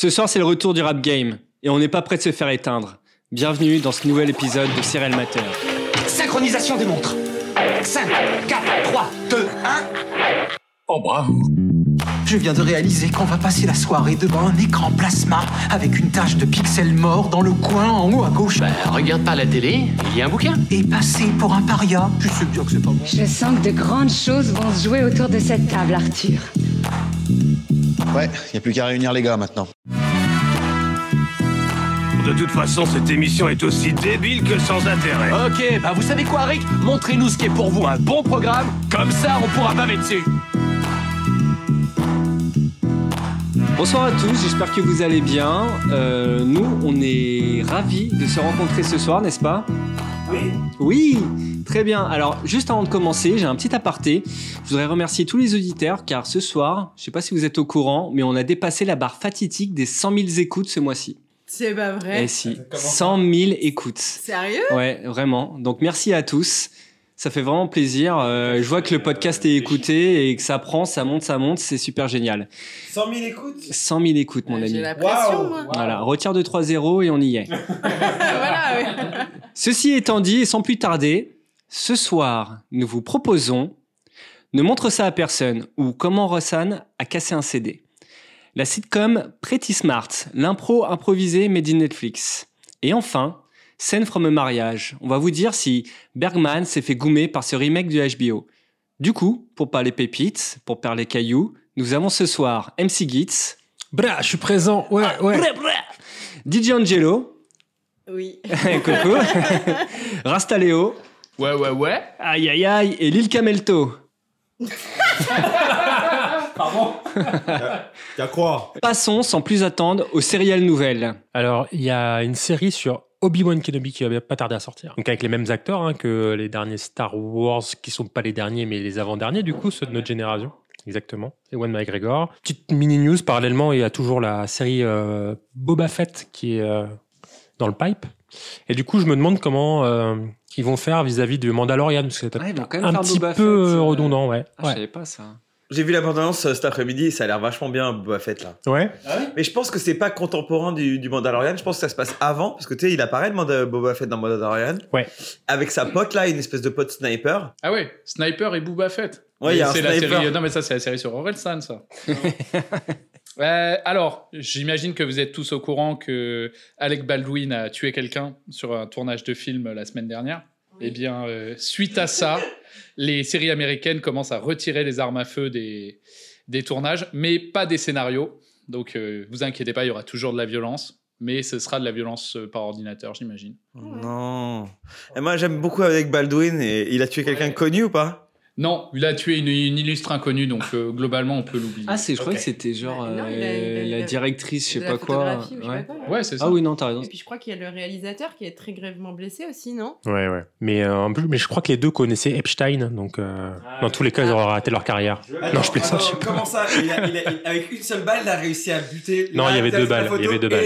Ce soir, c'est le retour du rap game et on n'est pas prêt de se faire éteindre. Bienvenue dans ce nouvel épisode de Serial Matter. Synchronisation des montres. 5, 4, 3, 2, 1. Oh bravo Je viens de réaliser qu'on va passer la soirée devant un écran plasma avec une tache de pixels morts dans le coin en haut à gauche. Bah regarde pas la télé, il y a un bouquin. Et passer pour un paria. Je sais bien que c'est pas bon. Je sens que de grandes choses vont se jouer autour de cette table, Arthur. Ouais, y a plus qu'à réunir les gars maintenant. De toute façon, cette émission est aussi débile que sans intérêt. Ok, bah vous savez quoi Rick Montrez-nous ce qui est pour vous un bon programme, comme ça on pourra baver dessus. Bonsoir à tous, j'espère que vous allez bien. Euh, nous, on est ravis de se rencontrer ce soir, n'est-ce pas? Oui. Oui, très bien. Alors, juste avant de commencer, j'ai un petit aparté. Je voudrais remercier tous les auditeurs car ce soir, je sais pas si vous êtes au courant, mais on a dépassé la barre fatidique des 100 000 écoutes ce mois-ci. C'est pas vrai. Eh si, 100 000 écoutes. Sérieux? Ouais, vraiment. Donc merci à tous. Ça fait vraiment plaisir. Euh, je vois que le podcast est écouté et que ça prend, ça monte, ça monte. C'est super génial. 100 000 écoutes? 100 000 écoutes, mon J'ai ami. la pression, Waouh. moi. Voilà, retire de 3-0 et on y est. voilà, ouais. Ceci étant dit, et sans plus tarder, ce soir, nous vous proposons Ne montre ça à personne ou Comment Rosanne a cassé un CD. La sitcom Pretty Smart, l'impro improvisé made in Netflix. Et enfin, Scène from a mariage. On va vous dire si Bergman s'est fait goumer par ce remake du HBO. Du coup, pour parler pépites, pour parler cailloux, nous avons ce soir MC Gitz, Bra, je suis présent. Ouais, ouais. DJ Angelo, Oui. Coco, Rastaleo, Ouais, ouais, ouais. Aïe aïe aïe et Lil Camelto. Qu'à croire Passons sans plus attendre aux séries nouvelles. Alors, il y a une série sur Obi-Wan Kenobi qui va pas tarder à sortir. Donc, avec les mêmes acteurs hein, que les derniers Star Wars, qui sont pas les derniers, mais les avant-derniers, du coup, ceux de notre génération. Exactement. Ewan McGregor. Petite mini news, parallèlement, il y a toujours la série euh, Boba Fett qui est euh, dans le pipe. Et du coup, je me demande comment euh, ils vont faire vis-à-vis du Mandalorian, parce que c'est Ah, un petit Boba peu Fett, redondant, ouais. Ah, Je ouais. savais pas ça. J'ai vu l'abondance cet après-midi et ça a l'air vachement bien, Boba Fett là. Ouais. Mais je pense que c'est pas contemporain du, du Mandalorian, je pense que ça se passe avant, parce que tu sais, il apparaît le Manda- Boba Fett dans Mandalorian. Ouais. Avec sa pote là, une espèce de pote sniper. Ah ouais, Sniper et Booba Fett. Ouais, il y a un c'est la sniper. série. Non mais ça c'est la série sur Orelsan ça. Euh, alors, j'imagine que vous êtes tous au courant que Alec Baldwin a tué quelqu'un sur un tournage de film la semaine dernière. Eh bien, euh, suite à ça, les séries américaines commencent à retirer les armes à feu des, des tournages, mais pas des scénarios. Donc, euh, vous inquiétez pas, il y aura toujours de la violence, mais ce sera de la violence euh, par ordinateur, j'imagine. Non. Et moi j'aime beaucoup avec Baldwin et il a tué quelqu'un connu ou pas? Non, il a tué une, une illustre inconnue, donc euh, globalement, on peut l'oublier. Ah, c'est, je crois Ok. que c'était genre Non, euh, il a- il a- il la directrice, je sais pas quoi. Ouais. pas c'est ça. Ah oui, non, t'as raison. Et puis je crois qu'il y a le réalisateur qui est très grièvement blessé aussi, non? Ouais, ouais. Mais, euh, un peu- mais je crois que les deux connaissaient Epstein, donc euh, dans tous les cas, ils auraient raté leur carrière. non, je plaisante. je- comment ça? Il a- il a- il- Avec une seule balle, il a réussi à buter. Non, il y avait deux balles, il y avait deux balles.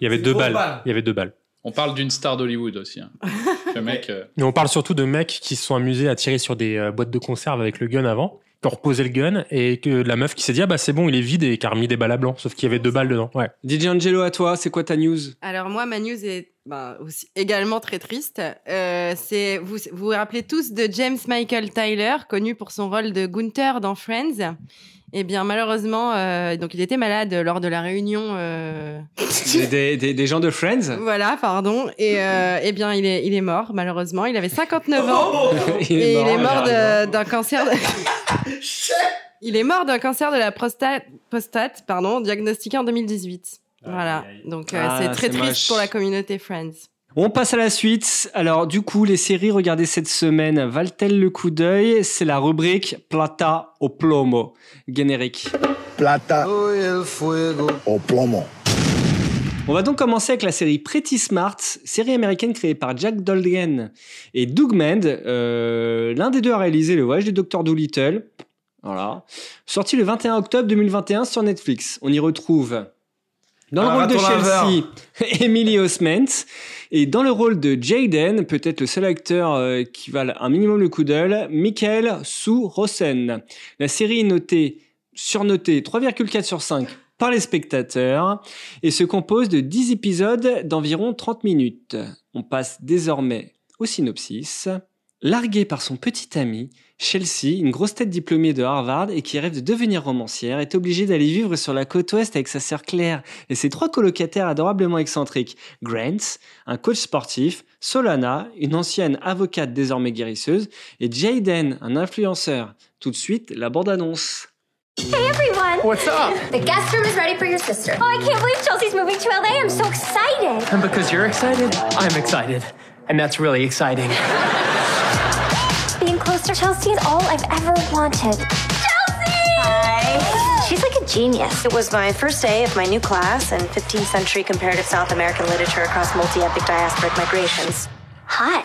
Il y avait deux balles. Il y avait deux balles. On parle d'une star d'Hollywood aussi. hein. Le mec. euh, Et on parle surtout de mecs qui se sont amusés à tirer sur des euh, boîtes de conserve avec le gun avant, pour poser le gun, et que la meuf qui s'est dit ah bah c'est bon, il est vide et qui a remis des balles à blanc, sauf qu'il y avait deux balles dedans. Ouais. DJ Angelo, à toi, c'est quoi ta news? Alors moi, ma news est ben, aussi également très triste. Euh, c'est vous vous vous rappelez tous de James Michael Tyler, connu pour son rôle de Gunther dans Friends? Eh bien malheureusement, euh, donc il était malade lors de la réunion. euh, des, des- des- des gens de Friends? Voilà, pardon. Et euh, eh bien il est il est mort malheureusement. Il avait 59 ans. Il Et il est mort d'un cancer. De... il est mort d'un cancer de la prostate, prostate pardon, diagnostiqué en 2018. Voilà. Donc euh, Ah, c'est très triste moche. pour la communauté Friends. On passe à la suite. Alors, du coup, les séries regardées cette semaine valent-elles le coup d'œil? C'est la rubrique Plata o Plomo. Générique. Plata au plomo. On va donc commencer avec la série Pretty Smart, série américaine créée par Jack Dolgen et Doug Mand. Euh, L'un des deux a réalisé Le Voyage du Docteur Dolittle. Voilà. Sorti le 21 octobre 2021 sur Netflix. On y retrouve dans le rôle de. Chelsea, Emily Osment. Et dans le rôle de Jaden, peut-être le seul acteur euh, qui valent un minimum le coup d'œil, Michael Sue Rosen. La série est notée, surnotée 3,4 sur 5 par les spectateurs et se compose de 10 épisodes d'environ 30 minutes. On passe désormais au synopsis. Larguée par son petit ami, Chelsea, une grosse tête diplômée de Harvard et qui rêve de devenir romancière, est obligée d'aller vivre sur la côte ouest avec sa sœur Claire et ses trois colocataires adorablement excentriques. Grant, un coach sportif, Solana, une ancienne avocate désormais guérisseuse, et Jaden, un influenceur. Tout de suite, la bande-annonce. Hey everyone! What's up? The guest room is ready for your sister. Oh, I can't believe Chelsea's moving to LA. I'm so excited. And because you're excited, I'm excited. And that's really exciting. Being Chelsea is all I've ever wanted. Chelsea! Hi. She's like a genius. It was my first day of my new class in 15th century comparative South American literature across multi-epic diasporic migrations. Hot.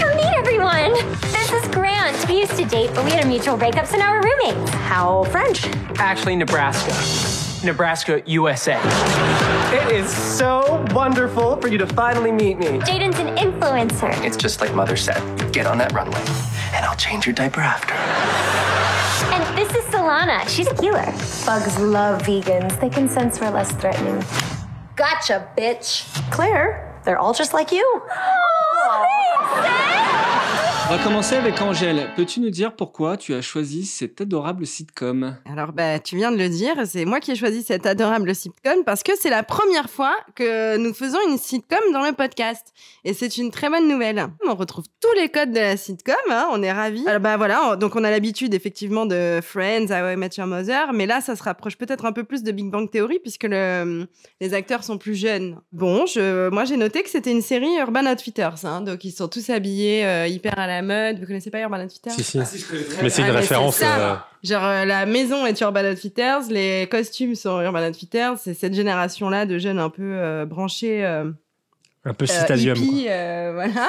Come meet everyone. This is Grant. We used to date, but we had a mutual breakup, so now we're roommates. How French? Actually, Nebraska. Nebraska, USA. It is so wonderful for you to finally meet me. Jaden's an influencer. It's just like Mother said get on that runway, and I'll change your diaper after. And this is Solana. She's a healer. Bugs love vegans. They can sense we're less threatening. Gotcha, bitch. Claire, they're all just like you. Oh, On va commencer avec Angèle. Peux-tu nous dire pourquoi tu as choisi cette adorable sitcom? Alors, bah, tu viens de le dire, c'est moi qui ai choisi cette adorable sitcom parce que c'est la première fois que nous faisons une sitcom dans le podcast. Et c'est une très bonne nouvelle. On retrouve tous les codes de la sitcom, hein, on est ravis. Alors, bah voilà, donc on a l'habitude effectivement de Friends, How I Met Your Mother, mais là, ça se rapproche peut-être un peu plus de Big Bang Theory puisque le, les acteurs sont plus jeunes. Bon, moi j'ai noté que c'était une série Urban Outfitters, hein, donc ils sont tous habillés euh, hyper à la mode. Vous connaissez pas Urban Outfitters Si, si. Ah, si, je connais très Mais c'est une Ah, référence. euh, Genre euh, la maison est Urban Outfitters, les costumes sont Urban Outfitters, c'est cette génération-là de jeunes un peu euh, branchés, euh, un peu euh, citadium. euh, voilà.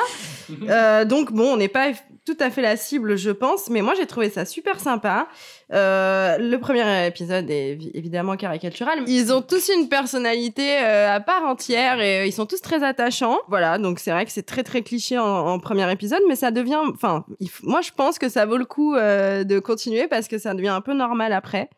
Euh, donc bon, on n'est pas tout à fait la cible, je pense, mais moi j'ai trouvé ça super sympa. Euh, le premier épisode est évi- évidemment caricatural. Ils ont tous une personnalité euh, à part entière et euh, ils sont tous très attachants. Voilà, donc c'est vrai que c'est très très cliché en, en premier épisode, mais ça devient, enfin, moi je pense que ça vaut le coup de continuer parce que ça devient un peu normal après.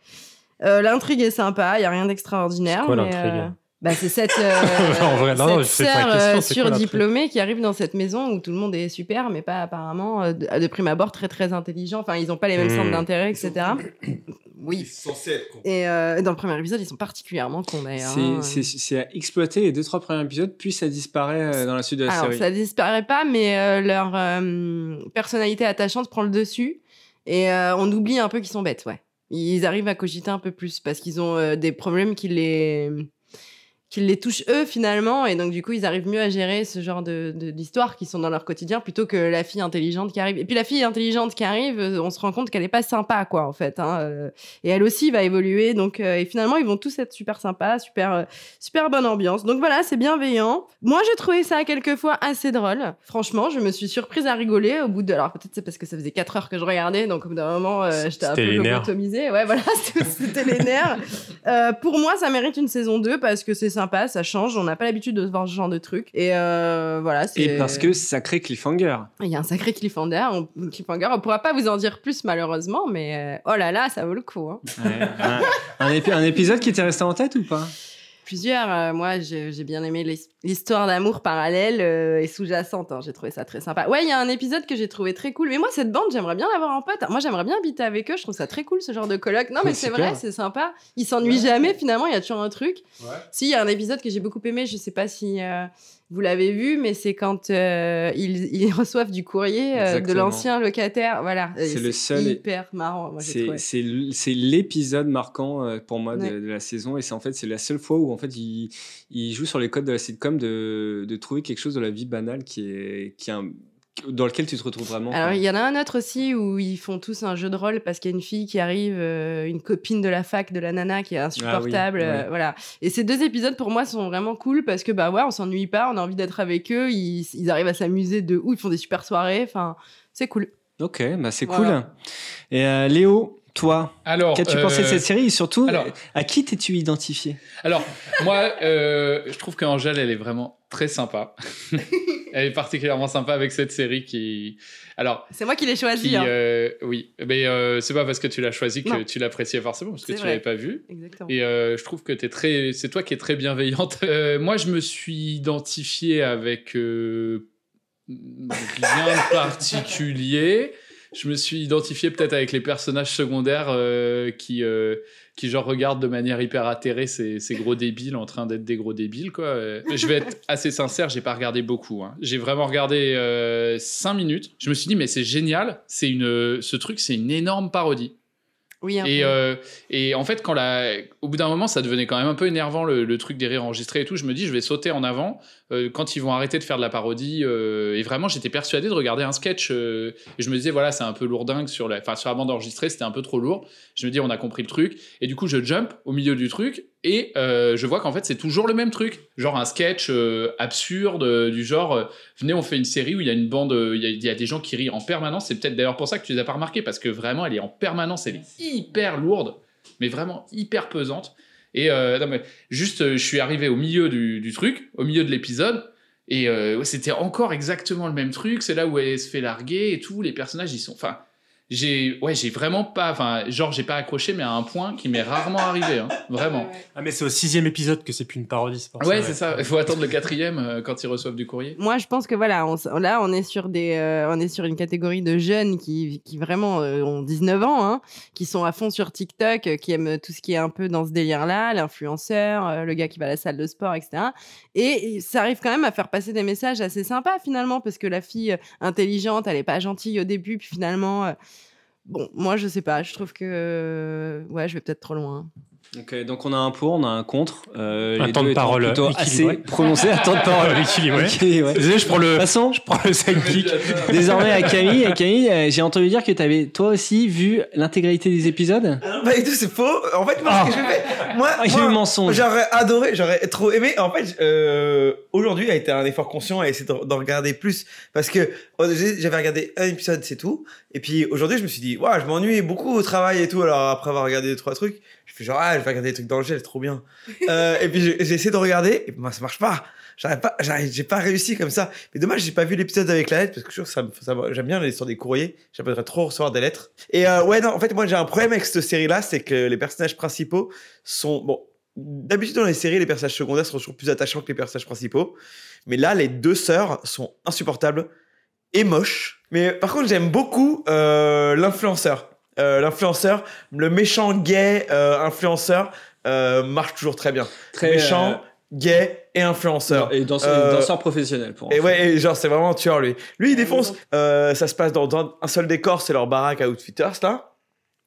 L'intrigue est sympa, il y a rien d'extraordinaire. C'est quoi mais, l'intrigue? Bah, c'est cette, euh, En vrai, non, cette sœur question, euh, surdiplômée qui arrive dans cette maison où tout le monde est super, mais pas apparemment euh, de, de prime abord très très intelligent. Enfin, ils n'ont pas les mêmes Hmm. centres d'intérêt, etc. Oui. Ils sont censés être cons. Et euh, dans le premier épisode, ils sont particulièrement cons d'ailleurs. C'est- à exploiter les deux trois premiers épisodes, puis ça disparaît dans la suite de la Alors, série. ça disparaît pas, mais euh, leur euh, personnalité attachante prend le dessus. Et euh, on oublie un peu qu'ils sont bêtes, ouais. Ils arrivent à cogiter un peu plus parce qu'ils ont euh, des problèmes qui les qui les touchent eux finalement et donc du coup ils arrivent mieux à gérer ce genre de d'histoires qui sont dans leur quotidien plutôt que la fille intelligente qui arrive. Et puis la fille intelligente qui arrive euh, on se rend compte qu'elle est pas sympa quoi en fait hein, euh, et elle aussi va évoluer donc euh, et finalement ils vont tous être super sympas super euh, super bonne ambiance. Donc voilà c'est bienveillant. Moi j'ai trouvé ça quelquefois assez drôle. Franchement je me suis surprise à rigoler au bout de alors peut-être c'est parce que ça faisait 4 heures que je regardais donc au bout d'un moment euh, j'étais un peu lobotomisée. Ouais voilà c'était les nerfs. Pour moi, ça mérite une saison 2 parce que c'est sympa, ça change. On n'a pas l'habitude de voir ce genre de truc. Et euh, voilà. c'est- Et parce que sacré cliffhanger. Il y a un sacré cliffhanger. On, cliffhanger. on pourra pas vous en dire plus, malheureusement, mais euh, oh là là, ça vaut le coup. hein. Ouais. un, un épi- un épisode qui t'est resté en tête ou pas? Plusieurs. euh, moi, j'ai bien aimé l'histoire d'amour parallèle euh, et sous-jacente. hein. J'ai trouvé ça très sympa. Ouais, il y a un épisode que j'ai trouvé très cool. Mais moi, cette bande, j'aimerais bien l'avoir en pote. Moi, j'aimerais bien habiter avec eux. Je trouve ça très cool, ce genre de colloque. Non, mais Ouais, c'est vrai, c'est sympa. Ils s'ennuient jamais, finalement. Il y a toujours un truc. Si, il y a un épisode que j'ai beaucoup aimé, je sais pas si euh, vous l'avez vu, mais c'est quand euh, ils, ils reçoivent du courrier euh, de l'ancien locataire. Voilà. C'est le seul- hyper marrant. C'est l'épisode marquant pour moi de, Ouais. de la saison et c'est en fait c'est la seule fois où en fait il, il joue sur les codes de la sitcom de, de trouver quelque chose de la vie banale qui est qui est un- dans lequel tu te retrouves vraiment. Alors, il y en a un autre aussi où ils font tous un jeu de rôle parce qu'il y a une fille qui arrive, euh, une copine de la fac de la nana qui est insupportable. Ah oui, euh, voilà. Et ces deux épisodes, pour moi, sont vraiment cool parce que, bah ouais, on s'ennuie pas, on a envie d'être avec eux, ils, ils arrivent à s'amuser de où, ils font des super soirées. Enfin, c'est cool. Ok, bah c'est Voilà. cool. Et euh, Léo, toi, Alors, qu'as-tu euh, pensé de cette série et surtout alors- à qui t'es-tu identifié? Alors, moi, euh, je trouve qu'Angèle, elle est vraiment très sympa. Elle est particulièrement sympa avec cette série qui. Alors. C'est moi qui l'ai choisi. qui, hein. euh, oui, mais euh, c'est pas parce que tu l'as choisi que Non. tu l'appréciais forcément, parce que tu l'avais pas vu. Exactement. Et euh, je trouve que t'es très, c'est toi qui es très bienveillante. Euh, moi, je me suis identifié avec euh, rien de particulier. Je me suis identifié peut-être avec les personnages secondaires euh, qui, euh, qui genre regardent de manière hyper atterrée ces, ces gros débiles en train d'être des gros débiles quoi. Euh, Je vais être assez sincère, j'ai pas regardé beaucoup. hein. J'ai vraiment regardé 5 minutes. Je me suis dit mais c'est génial, c'est une, ce truc c'est une énorme parodie. Oui, un Et, peu. et en fait, quand la... au bout d'un moment, ça devenait quand même un peu énervant le, truc des rires enregistrés et tout. Je me dis, je vais sauter en avant euh, quand ils vont arrêter de faire de la parodie. euh, et vraiment, j'étais persuadé de regarder un sketch. euh, et je me disais, voilà, c'est un peu lourdingue sur la, sur la bande enregistrée, c'était un peu trop lourd. Je me dis, on a compris le truc. Et du coup, je jump au milieu du truc et je vois qu'en fait, c'est toujours le même truc. Genre un sketch absurde du genre, venez, on fait une série où il y a une bande, il y a- il y, a des gens qui rient en permanence. C'est peut-être d'ailleurs pour ça que tu les as pas remarqués parce que vraiment, elle est en permanence, elle est hyper lourde, mais vraiment hyper pesante. Et euh, mais juste, euh, je suis arrivé au milieu du, du truc, au milieu de l'épisode. Et euh, c'était encore exactement le même truc. C'est là où elle se fait larguer et tout. Les personnages, ils sont. Enfin, j'ai ouais, j'ai vraiment pas. Enfin, genre, j'ai pas accroché, mais à un point qui m'est rarement arrivé. hein. Vraiment. Ah, mais c'est au sixième épisode que c'est plus une parodie, c'est Ouais, c'est ça. Il faut attendre le quatrième euh, quand ils reçoivent du courrier. Moi, je pense que voilà, on là, on est sur des, euh, on est sur une catégorie de jeunes qui, qui vraiment euh, ont 19 ans, hein, qui sont à fond sur TikTok, euh, qui aiment tout ce qui est un peu dans ce délire-là, l'influenceur, euh, le gars qui va à la salle de sport, etc. Et ça arrive quand même à faire passer des messages assez sympas finalement, parce que la fille intelligente, elle est pas gentille au début, puis finalement, euh, bon, moi, je sais pas, je trouve que, euh, ouais, je vais peut-être trop loin. Ok, donc on a un pour, on a un contre. Euh, Un les temps deux de parole plutôt équilibré. assez prononcé. Un temps de parole Équilibré. équilibré. Désolé, je prends le, De toute façon, je prends le sidekick. désormais à Camille, à Camille, euh, j'ai entendu dire que tu avais toi aussi vu l'intégralité des épisodes. Pas du tout, c'est faux. En fait, moi, ce que j'ai fait, moi, Ah, a moi, mensonge. J'aurais adoré, j'aurais trop aimé. En fait, euh, aujourd'hui a été un effort conscient à essayer d'en regarder plus parce que oh, j'avais regardé un épisode, c'est tout. Et puis aujourd'hui, je me suis dit, waouh, je m'ennuie beaucoup au travail et tout. Alors après avoir regardé deux trois trucs, je fais genre ah, je vais regarder des trucs dans le gel, trop bien. euh, et puis j'ai essayé de regarder, et moi ça marche pas. J'arrive pas, j'ai pas réussi comme ça. Mais dommage, j'ai pas vu l'épisode avec la lettre parce que je ça, me- ça me- j'aime bien sur des courriers. J'aimerais trop recevoir des lettres. Et euh, ouais, non, en fait, moi j'ai un problème avec cette série-là, c'est que les personnages principaux sont bon. D'habitude dans les séries, les personnages secondaires sont toujours plus attachants que les personnages principaux. Mais là, les deux sœurs sont insupportables et moches. Mais par contre, j'aime beaucoup euh, l'influenceur. Euh, l'influenceur, le méchant gay euh, influenceur euh, marche toujours très bien. Très, méchant, euh, gay et influenceur. Et danseur, Euh, danseur professionnel pour. et ouais, et genre, c'est vraiment un tueur, lui. Lui, il défonce. Euh, ça se passe dans, dans un seul décor, c'est leur baraque à Outfitters, là.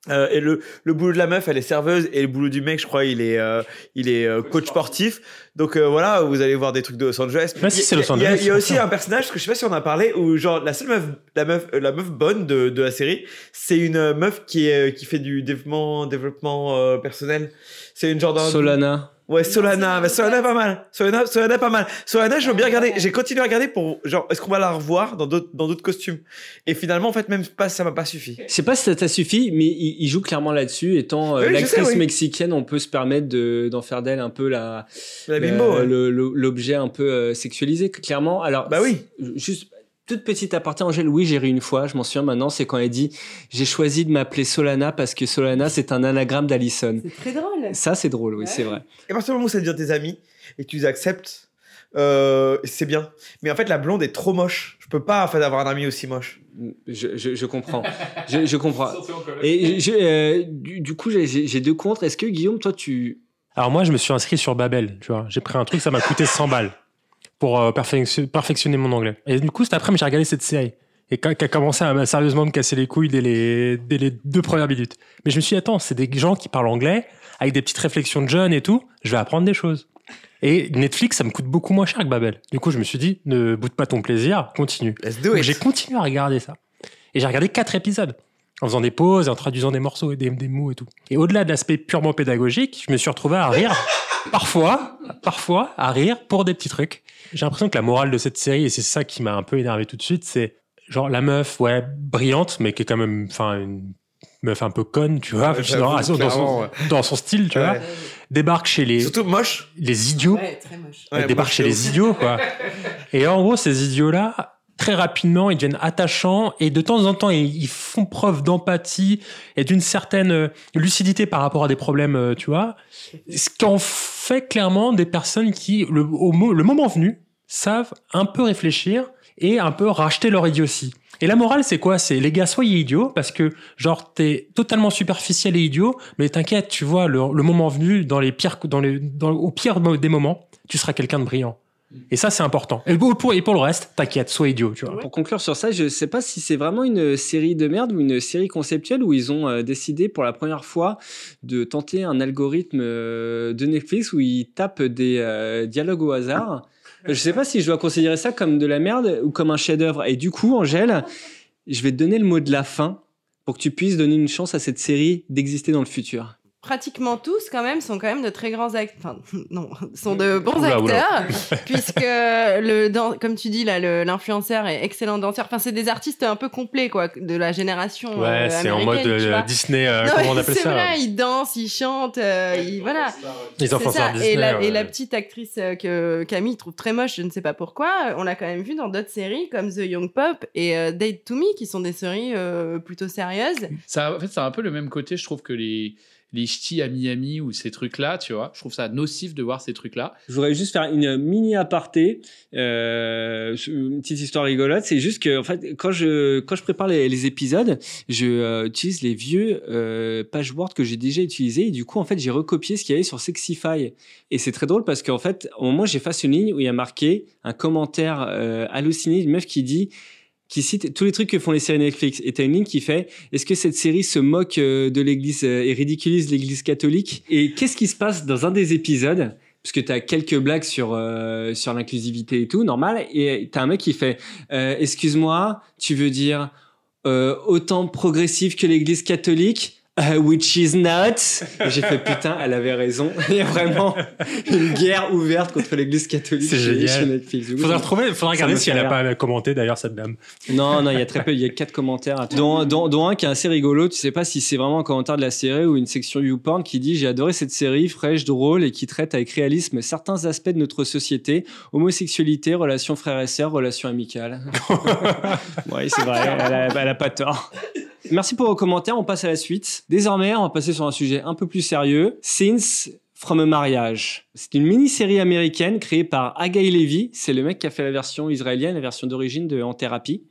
Euh, et le, le boulot de la meuf, elle est serveuse, et le boulot du mec, je crois, il est, euh, il est euh, coach sportif. Donc euh, voilà, vous allez voir des trucs de Los Angeles. Si, Il y a- c'est Los il y a- Angeles, Il y a c'est aussi un personnage que je sais pas si on a parlé, où genre la seule meuf, la meuf, euh, la meuf bonne de, de la série, c'est une euh, meuf qui est, qui fait du développement, développement euh, personnel. C'est une genre d'un Solana. Ouais, Solana, mais Solana pas mal. Solana, Solana pas mal. Solana, je veux bien regarder. J'ai continué à regarder pour genre, est-ce qu'on va la revoir dans d'autres dans d'autres costumes? Et finalement, en fait, même pas, ça m'a pas suffi. Je sais pas si ça t'a suffi, mais il, il joue clairement là-dessus. Étant euh, Oui, l'actrice sais, oui. mexicaine, on peut se permettre de- d'en faire d'elle un peu la, La bimbo, ouais. le- le- l'objet un peu euh, sexualisé, clairement. Alors, Bah oui. Juste toute petite aparté, Angèle. Oui, j'ai ri une fois. Je m'en souviens maintenant. C'est quand elle dit j'ai choisi de m'appeler Solana parce que Solana c'est un anagramme d'Alison. C'est très drôle. Ça, c'est drôle. Oui, c'est vrai. Et à partir du moment où ça devient tes amis et que tu les acceptes, euh, c'est bien. Mais en fait, la blonde est trop moche. Je peux pas en fait avoir un ami aussi moche. Je, je, je comprends. je, je comprends. Et je- euh, du, du coup, j'ai- deux contres. Est-ce que Guillaume, toi, tu Alors moi, je me suis inscrit sur Babel, tu vois. J'ai pris un truc, ça m'a coûté 100 balles pour euh, perfection- perfectionner mon anglais. Et du coup, cet après-midi, j'ai regardé cette série. Et qui a commencé à à sérieusement me casser les couilles dès les, dès les deux premières minutes. Mais je me suis dit, attends, c'est des gens qui parlent anglais, avec des petites réflexions de jeunes et tout, je vais apprendre des choses. Et Netflix, ça me coûte beaucoup moins cher que Babel. Du coup, je me suis dit, ne boude pas ton plaisir, continue. J'ai continué à regarder ça. Et j'ai regardé quatre épisodes. En faisant des pauses, en traduisant des morceaux et des, des mots et tout. Et au-delà de l'aspect purement pédagogique, je me suis retrouvé à rire. Parfois, parfois, à rire pour des petits trucs. J'ai l'impression que la morale de cette série, et c'est ça qui m'a un peu énervé tout de suite, c'est genre la meuf, ouais, brillante, mais qui est quand même, enfin, une meuf un peu conne, tu vois, Ouais, dans, son, ouais. dans son style, tu Ouais. vois. débarque chez les Surtout moche. les idiots. Ouais, très moche. Débarque moche chez les idiots, quoi. et en gros, ces idiots-là, très rapidement, ils deviennent attachants et de temps en temps, ils, font preuve d'empathie et d'une certaine euh, lucidité par rapport à des problèmes, euh, tu vois. Ce qu'en fait clairement des personnes qui, le, au moment venu, savent un peu réfléchir et un peu racheter leur idiotie. Et la morale, c'est quoi? C'est les gars, soyez idiots parce que genre t'es totalement superficiel et idiot, mais t'inquiète, tu vois, le, moment venu, dans les pires, au pire des moments, tu seras quelqu'un de brillant. Et ça, c'est important. Et pour, et pour le reste, t'inquiète, sois idiot. Pour conclure sur ça, je sais pas si c'est vraiment une série de merde ou une série conceptuelle où ils ont euh, décidé pour la première fois de tenter un algorithme euh, de Netflix où ils tapent des euh, dialogues au hasard. Je sais pas si je dois considérer ça comme de la merde ou comme un chef-d'œuvre. Et du coup, Angèle, je vais te donner le mot de la fin pour que tu puisses donner une chance à cette série d'exister dans le futur. Pratiquement tous, quand même, sont quand même de très grands acteurs. Enfin, non, sont de bons Oula, oula. acteurs, puisque le, dan- comme tu dis là, l'influenceur est excellent danseur. Enfin, c'est des artistes un peu complets, quoi, de la génération. Ouais, euh, c'est en mode tu euh, vois. Disney, euh, Non, comment on appelle c'est ça vrai, ils dansent, ils chantent, euh, ils, voilà. Influenceurs ça. Disney, et, la, ouais. et la petite actrice euh, que Camille trouve très moche, je ne sais pas pourquoi, on l'a quand même vue dans d'autres séries comme The Young Pop et euh, Date to Me, qui sont des séries euh, plutôt sérieuses. Ça, en fait, c'est un peu le même côté, je trouve, que les, les ch'tis à Miami ou ces trucs-là, tu vois. Je trouve ça nocif de voir ces trucs-là. Je voudrais juste faire une mini aparté, euh, une petite histoire rigolote. C'est juste que, en fait, quand je quand je prépare les, épisodes, je euh, utilise les vieux euh, page Word que j'ai déjà utilisés. Et du coup, en fait, j'ai recopié ce qu'il y avait sur Sexify. Et c'est très drôle parce qu'en fait, au moment, j'efface une ligne où il y a marqué un commentaire euh, halluciné d'une meuf qui dit qui cite tous les trucs que font les séries Netflix. Et t'as une ligne qui fait Est-ce que cette série se moque euh, de l'Église euh, et ridiculise l'Église catholique? Et qu'est-ce qui se passe dans un des épisodes? Parce que t'as quelques blagues sur euh, sur l'inclusivité et tout, normal. Et t'as un mec qui fait euh, Excuse-moi, tu veux dire euh, autant progressif que l'Église catholique? Euh, which is not. J'ai fait putain, elle avait raison. Il y a vraiment une guerre ouverte contre l'Église catholique C'est génial. chez Netflix. Ça- retrouver, faudrait ça regarder si elle a rire. pas commenté d'ailleurs cette dame. Non, non, il y a très peu, il y a quatre commentaires, dont, dont, dont un qui est assez rigolo. Tu sais pas si c'est vraiment un commentaire de la série ou une section YouPorn qui dit J'ai adoré cette série, fraîche, drôle et qui traite avec réalisme certains aspects de notre société homosexualité, relations frères et sœurs, relations amicales. oui, c'est vrai, elle a, elle a pas tort. Merci pour vos commentaires. On passe à la suite. Désormais, on va passer sur un sujet un peu plus sérieux. Scenes from a Marriage. C'est une mini-série américaine créée par Agaï Levy. C'est le mec qui a fait la version israélienne, la version d'origine de En Thérapie.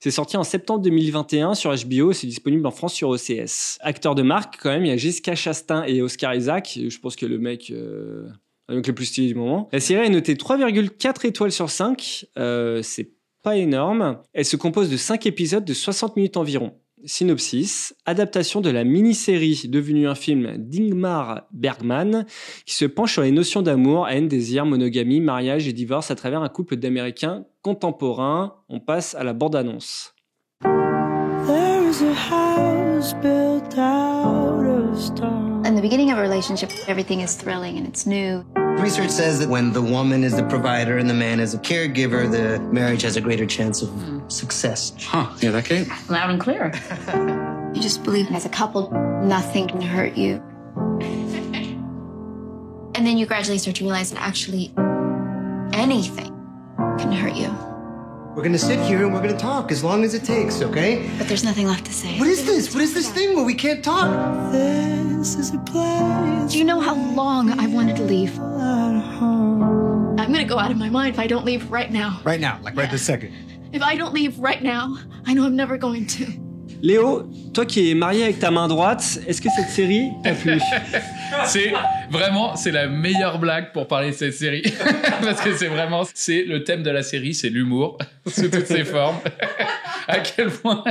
C'est sorti en septembre 2021 sur HBO. C'est disponible en France sur OCS. Acteurs de marque, quand même, il y a Jessica Chastain et Oscar Isaac. Je pense que le mec. Euh... Donc le plus stylé du moment. La série est notée 3,4 étoiles sur 5. Euh, c'est pas énorme. Elle se compose de 5 épisodes de 60 minutes environ. Synopsis, adaptation de la mini-série devenue un film d'Ingmar Bergman qui se penche sur les notions d'amour, haine, désir, monogamie, mariage et divorce à travers un couple d'Américains contemporains. On passe à la bande-annonce. In the beginning of a relationship, everything is thrilling and it's new. Research says that when the woman is the provider and the man is a caregiver, the marriage has a greater chance of success. Huh. Yeah, that Kate? Loud and clear. you just believe as a couple, nothing can hurt you. And then you gradually start to realize that actually anything can hurt you. We're gonna sit here and we're gonna talk as long as it takes, okay? But there's nothing left to say. What is this? What is this thing where we can't talk? This is a place. Do you know how long I've wanted to leave? I'm gonna go out of my mind if I don't leave right now. Right now, like right this second. If I don't leave right now, I know I'm never going to. Léo, toi qui es marié avec ta main droite, est-ce que cette série t'a plu c'est vraiment c'est la meilleure blague pour parler de cette série. Parce que c'est vraiment c'est le thème de la série c'est l'humour sous toutes ses formes. À quel point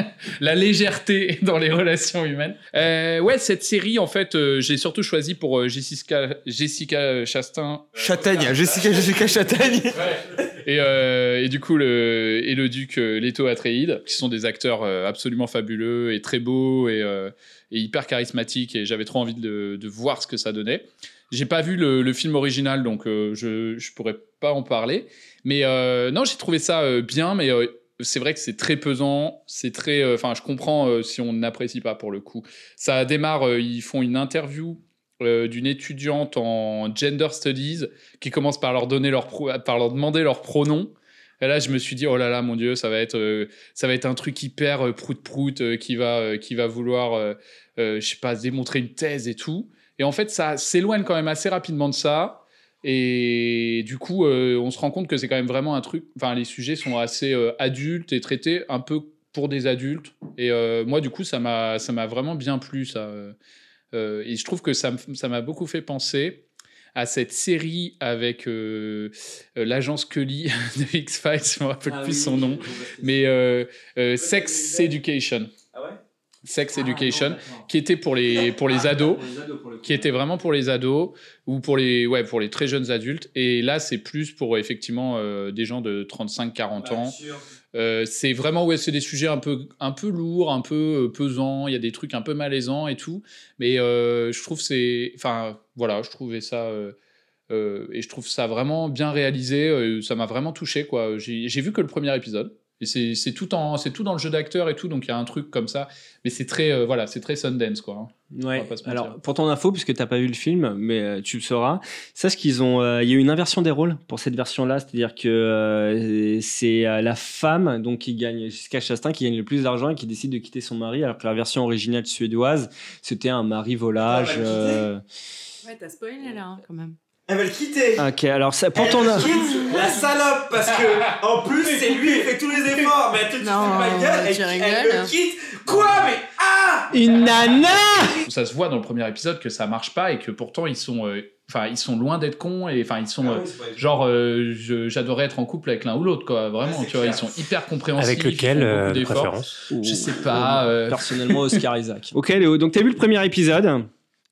la légèreté dans les relations humaines. Euh, ouais cette série en fait euh, j'ai surtout choisi pour euh, Jessica Jessica Chastain Châtaigne, Jessica Jessica Châtaigne. et, euh, et du coup le et le duc Leto Atreides qui sont des acteurs absolument fabuleux et très beaux et, euh, et hyper charismatiques et j'avais trop envie de, de voir ce que ça donnait j'ai pas vu le, film original donc euh, je je pourrais pas en parler mais euh, non j'ai trouvé ça euh, bien mais c'est vrai que c'est très pesant, c'est très. Enfin, je comprends si on n'apprécie pas pour le coup. Ça démarre, ils font une interview d'une étudiante en gender studies qui commence par leur donner leur par leur demander leurs pronoms. Et là, je me suis dit, oh là là, mon Dieu, ça va être, euh, ça va être un truc hyper euh, prout-prout euh, qui, va, euh, qui va vouloir, euh, euh, je sais pas, démontrer une thèse et tout. Et en fait, ça s'éloigne quand même assez rapidement de ça. Et du coup, euh, on se rend compte que c'est quand même vraiment un truc. Enfin, les sujets sont assez euh, adultes et traités un peu pour des adultes. Et euh, moi, du coup, ça m'a, vraiment bien plu, ça. Euh, et je trouve que ça m'a beaucoup fait penser à cette série avec euh, euh, l'agent Scully de X-Files, je me rappelle Ah plus oui, son nom, mais euh, Sex Education. Sex Education, qui était pour les, pour les ados, qui était vraiment pour les ados ou pour les, ouais, pour les très jeunes adultes. Et là, c'est plus pour effectivement euh, des gens de 35-40 ans. Euh, c'est vraiment, ouais, c'est des sujets un peu, un peu lourds, un peu euh, pesants. Il y a des trucs un peu malaisants et tout. Mais je trouve c'est, enfin, voilà, je trouvais ça. et je trouve ça vraiment bien réalisé. ça m'a vraiment touché, quoi. J'ai vu que le premier épisode. Et c'est c'est tout, en- c'est tout dans le jeu d'acteur et tout, donc il y a un truc comme ça. Mais c'est très, euh, voilà, c'est très Sundance, quoi. hein. Ouais. Alors, pour ton info, puisque tu n'as pas vu le film, mais euh, tu le sauras, sache qu'ils ont, euh, il y a eu une inversion des rôles pour cette version-là, c'est-à-dire que euh, c'est euh, la femme donc qui gagne, Jessica Chastain, qui gagne le plus d'argent et qui décide de quitter son mari, alors que la version originale suédoise, c'était un mari volage. Ah, euh, Ouais, t'as spoilé là, hein, quand même. Elle va le quitter. Ok, alors ça, pour Elle ton. quitte, la salope, parce que en plus c'est lui qui fait tous les efforts. Mais tu te de ma gueule, elle, elle le quitte. Quoi Mais ah Une nana Ça se voit dans le premier épisode que ça marche pas et que pourtant ils sont, euh, enfin ils sont loin d'être cons et enfin ils sont euh, genre euh, j'adorais être en couple avec l'un ou l'autre quoi vraiment tu vois ils sont hyper compréhensifs. Avec lequel, euh, de préférence Je sais pas. euh, Personnellement, Oscar Isaac. Ok, Léo, donc tu as vu le premier épisode,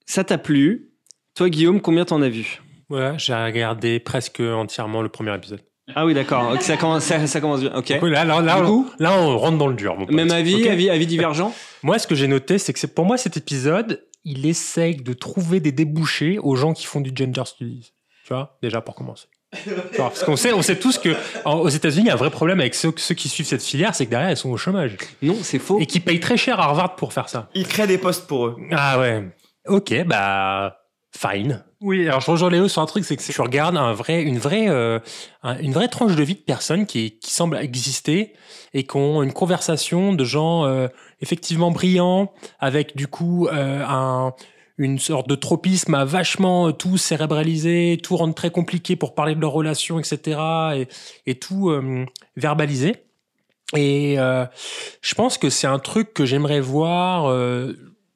ça t'a plu? Toi, Guillaume, combien t'en as vu? Ouais, j'ai regardé presque entièrement le premier épisode. Ah oui, d'accord, ça, commence, ça, ça commence bien. Ok. Là, là, là, Du coup là, on rentre dans le dur. mon. Même avis, Ok avis, avis divergent Moi, ce que j'ai noté, c'est que pour moi, cet épisode, il essaye de trouver des débouchés aux gens qui font du gender studies. Tu vois, déjà pour commencer. Parce qu'on sait, on sait tous que en- aux États-Unis, il y a un vrai problème avec ceux, ceux qui suivent cette filière, c'est que derrière, ils sont au chômage. Non, c'est faux. Et qui payent très cher à Harvard pour faire ça. Il crée des postes pour eux. Ah ouais. Ok, bah fine. Oui, alors je rejoins Léo sur un truc, c'est que tu regardes un vrai, une vraie, euh, un- une vraie tranche de vie de personnes qui, qui semblent exister et qui ont une conversation de gens euh, effectivement brillants avec du coup euh, un une sorte de tropisme à vachement euh, tout cérébraliser, tout rendre très compliqué pour parler de leurs relations, etc. et, et tout euh, verbaliser. Et je pense que c'est un truc que j'aimerais voir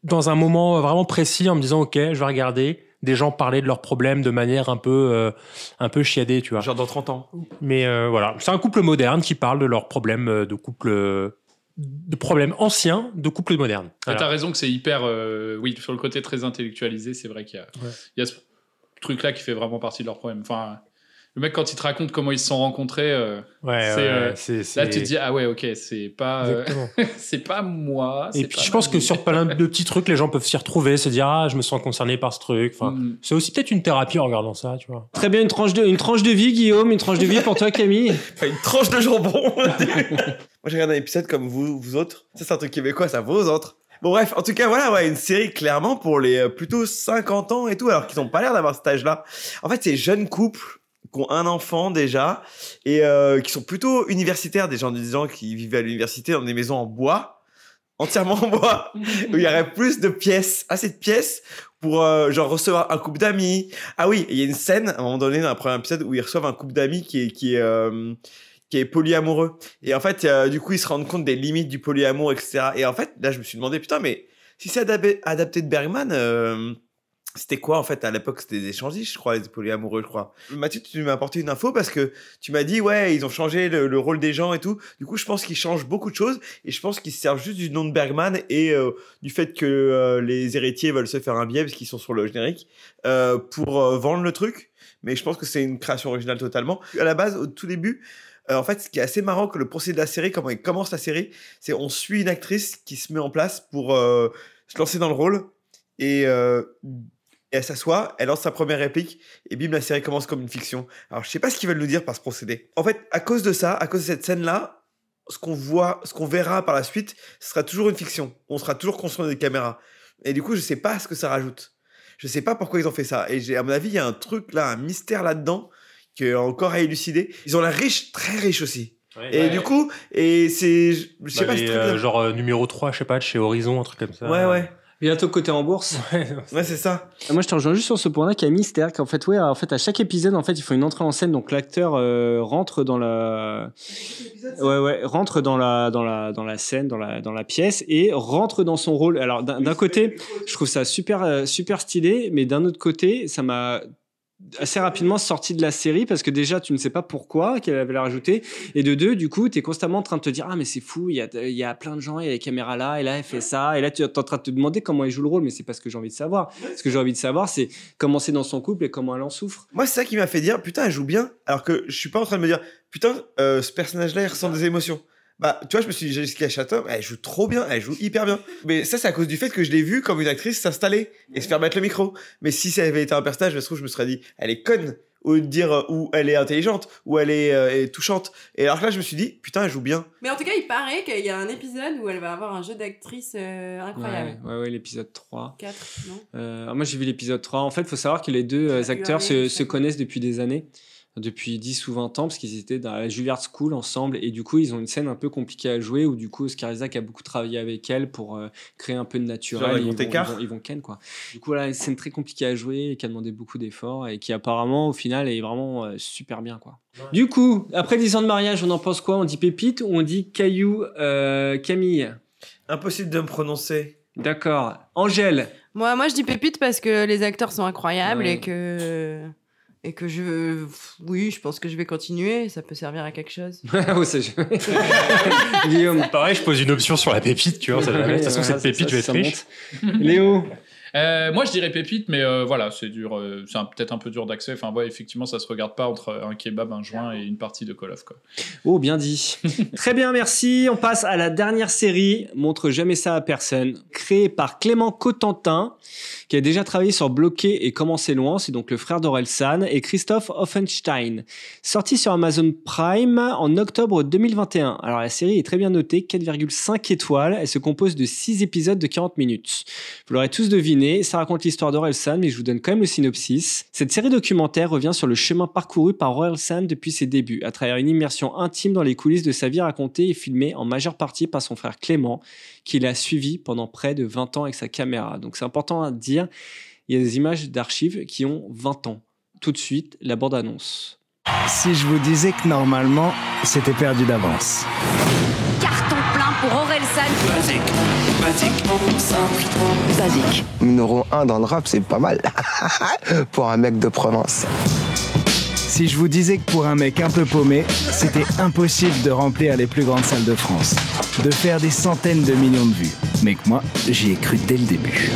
dans un moment vraiment précis en me disant ok, je vais regarder des gens parler de leurs problèmes de manière un peu euh, un peu chiadée, tu vois. Genre dans 30 ans. Mais euh, voilà, c'est un couple moderne qui parle de leurs problèmes euh, de couple de problèmes anciens de couple moderne. Mais Voilà. T'as raison que c'est hyper, euh, oui, sur le côté très intellectualisé, c'est vrai qu'il y a, Ouais. il y a ce truc-là qui fait vraiment partie de leur problème. Enfin, le mec quand il te raconte comment ils se sont rencontrés, euh, Ouais, c'est, euh, c'est- là tu te dis ah ouais ok c'est pas, euh, c'est pas moi. Et puis je pense que sur plein de petits trucs, les gens peuvent s'y retrouver, se dire ah je me sens concerné par ce truc. Enfin, Mm. c'est aussi peut-être une thérapie en regardant ça, tu vois. Très bien, une tranche de, une tranche de vie, Guillaume, une tranche de vie pour toi, Camille. Enfin, une tranche de jambon. Moi, j'ai regardé un épisode comme vous, vous autres. Ça, c'est un truc québécois, ça aux autres. Bon, bref, en tout cas, voilà, ouais, une série clairement pour les euh, plutôt 50 ans et tout, alors qu'ils n'ont pas l'air d'avoir cet âge-là. En fait, c'est jeunes couples qui ont un enfant déjà et euh, qui sont plutôt universitaires, des gens, des gens qui vivent à l'université dans des maisons en bois, entièrement en bois, où il y aurait plus de pièces, assez de pièces pour euh, genre recevoir un couple d'amis. Ah oui, il y a une scène à un moment donné dans un premier épisode où ils reçoivent un couple d'amis qui est qui est euh, qui est polyamoureux. Et en fait, euh, du coup, ils se rendent compte des limites du polyamour, etc. Et en fait, là, je me suis demandé, putain, mais si c'est adapté, adapté de Bergman, euh, c'était quoi en fait à l'époque C'était des échangistes, je crois, les polyamoureux, je crois. Mathieu, tu m'as apporté une info parce que tu m'as dit, ouais, ils ont changé le, le rôle des gens et tout. Du coup, je pense qu'ils changent beaucoup de choses et je pense qu'ils se servent juste du nom de Bergman et euh, du fait que euh, les héritiers veulent se faire un billet parce qu'ils sont sur le générique euh, pour vendre le truc. Mais je pense que c'est une création originale totalement. À la base, au tout début, en fait, ce qui est assez marrant que le procédé de la série, comment il commence la série, c'est on suit une actrice qui se met en place pour se lancer dans le rôle et, et elle s'assoit, elle lance sa première réplique et bim, la série commence comme une fiction. Alors, je sais pas ce qu'ils veulent nous dire par ce procédé. En fait, à cause de ça, à cause de cette scène-là, ce qu'on voit, ce qu'on verra par la suite, ce sera toujours une fiction. On sera toujours conscient des caméras. Et du coup, je sais pas ce que ça rajoute. Je sais pas pourquoi ils ont fait ça. Et à mon avis, il y a un truc là, un mystère là-dedans, qui est encore à élucider. Ils ont l'air riches, très riches aussi. Ouais. et Ouais. du coup, et c'est. Je sais Bah, pas, les, euh, genre euh, numéro 3, je sais pas, de chez Horizon, un truc comme ça. Ouais, ouais. Bientôt côté en bourse. Ouais, c'est ça. Moi, je te rejoins juste sur ce point-là, a mystère, qu'en fait, ouais, en fait, à chaque épisode, en fait, il faut une entrée en scène, donc l'acteur euh, rentre dans la, ouais, ouais, rentre dans la, dans la, dans la scène, dans la, dans la pièce et rentre dans son rôle. Alors, d'un d'un côté, je trouve ça super, euh, super stylé, mais d'un autre côté, ça m'a assez rapidement sorti de la série parce que déjà tu ne sais pas pourquoi qu'elle avait la rajouter et de deux du coup tu es constamment en train de te dire ah mais c'est fou il y a, y a plein de gens il y a les caméras là et là elle fait ça et là tu es en train de te demander comment elle joue le rôle mais c'est pas ce que j'ai envie de savoir ce que j'ai envie de savoir c'est comment c'est dans son couple et comment elle en souffre Moi, c'est ça qui m'a fait dire, putain, elle joue bien. Alors que je suis pas en train de me dire, putain, euh, ce personnage-là, il ressent des émotions. Bah, tu vois, je me suis dit, Jessica Chatham, elle joue trop bien, elle joue hyper bien. Mais ça, c'est à cause du fait que je l'ai vue comme une actrice s'installer et se faire mettre le micro. Mais si ça avait été un personnage, je trouve, je me serais dit, elle est conne. Au lieu de dire euh, où elle est intelligente, où elle est, euh, est touchante. Et alors que là, je me suis dit, putain, elle joue bien. Mais en tout cas, il paraît qu'il y a un épisode où elle va avoir un jeu d'actrice euh, incroyable. ouais ouais, ouais, l'épisode 3 4, non? Euh, moi j'ai vu l'épisode 3. En fait, il faut savoir que les deux acteurs se connaissent depuis des années, depuis 10 ou 20 ans, parce qu'ils étaient dans la Juilliard School ensemble. Et du coup, ils ont une scène un peu compliquée à jouer, où du coup, Oscar Isaac a beaucoup travaillé avec elle pour euh, créer un peu de naturel. Genre, ils vont ils, vont, ils, vont, ils vont ken, quoi. Du coup, voilà, une scène très compliquée à jouer, et qui a demandé beaucoup d'efforts, et qui apparemment, au final, est vraiment euh, super bien, quoi. Du coup, après 10 ans de mariage, on en pense quoi? On dit pépite ou on dit caillou euh, Camille? Impossible de me prononcer. D'accord. Angèle? Moi, moi, je dis pépite parce que les acteurs sont incroyables Ouais. et que. Et que je. Oui, je pense que je vais continuer. Ça peut servir à quelque chose. Ouais, c'est- Guillaume. Pareil, je pose une option sur la pépite, tu vois. ça- de toute façon, cette pépite, je vais être riche. Léo Euh, moi, je dirais pépite, mais euh, voilà, c'est dur. euh, c'est peut-être un peu dur d'accès. Enfin, ouais, effectivement, ça se regarde pas entre un kebab, un joint et une partie de Call of. Quoi. Oh, bien dit. Très bien, merci. On passe à la dernière série, Montre jamais ça à personne, créée par Clément Cotentin, qui a déjà travaillé sur Bloqué et Comment c'est loin, c'est donc le frère d'Orelsan, et Christophe Offenstein. Sortie sur Amazon Prime en octobre 2021. Alors la série est très bien notée, 4,5 étoiles. Elle se compose de 6 épisodes de 40 minutes. Vous l'aurez tous deviné, ça raconte l'histoire d'Orelsan, mais je vous donne quand même le synopsis. Cette série documentaire revient sur le chemin parcouru par Orelsan depuis ses débuts, à travers une immersion intime dans les coulisses de sa vie racontée et filmée en majeure partie par son frère Clément, qui l'a suivi pendant près de 20 ans avec sa caméra. Donc c'est important à dire, il y a des images d'archives qui ont 20 ans. Tout de suite, la bande-annonce. Si je vous disais que normalement, c'était perdu d'avance. Carton plein pour Orelsan. Basique, basique, simple, Basique. Numéro 1 dans le rap, c'est pas mal. Pour un mec de province. Si je vous disais que pour un mec un peu paumé, c'était impossible de remplir les plus grandes salles de France, de faire des centaines de millions de vues. Mais que moi, j'y ai cru dès le début.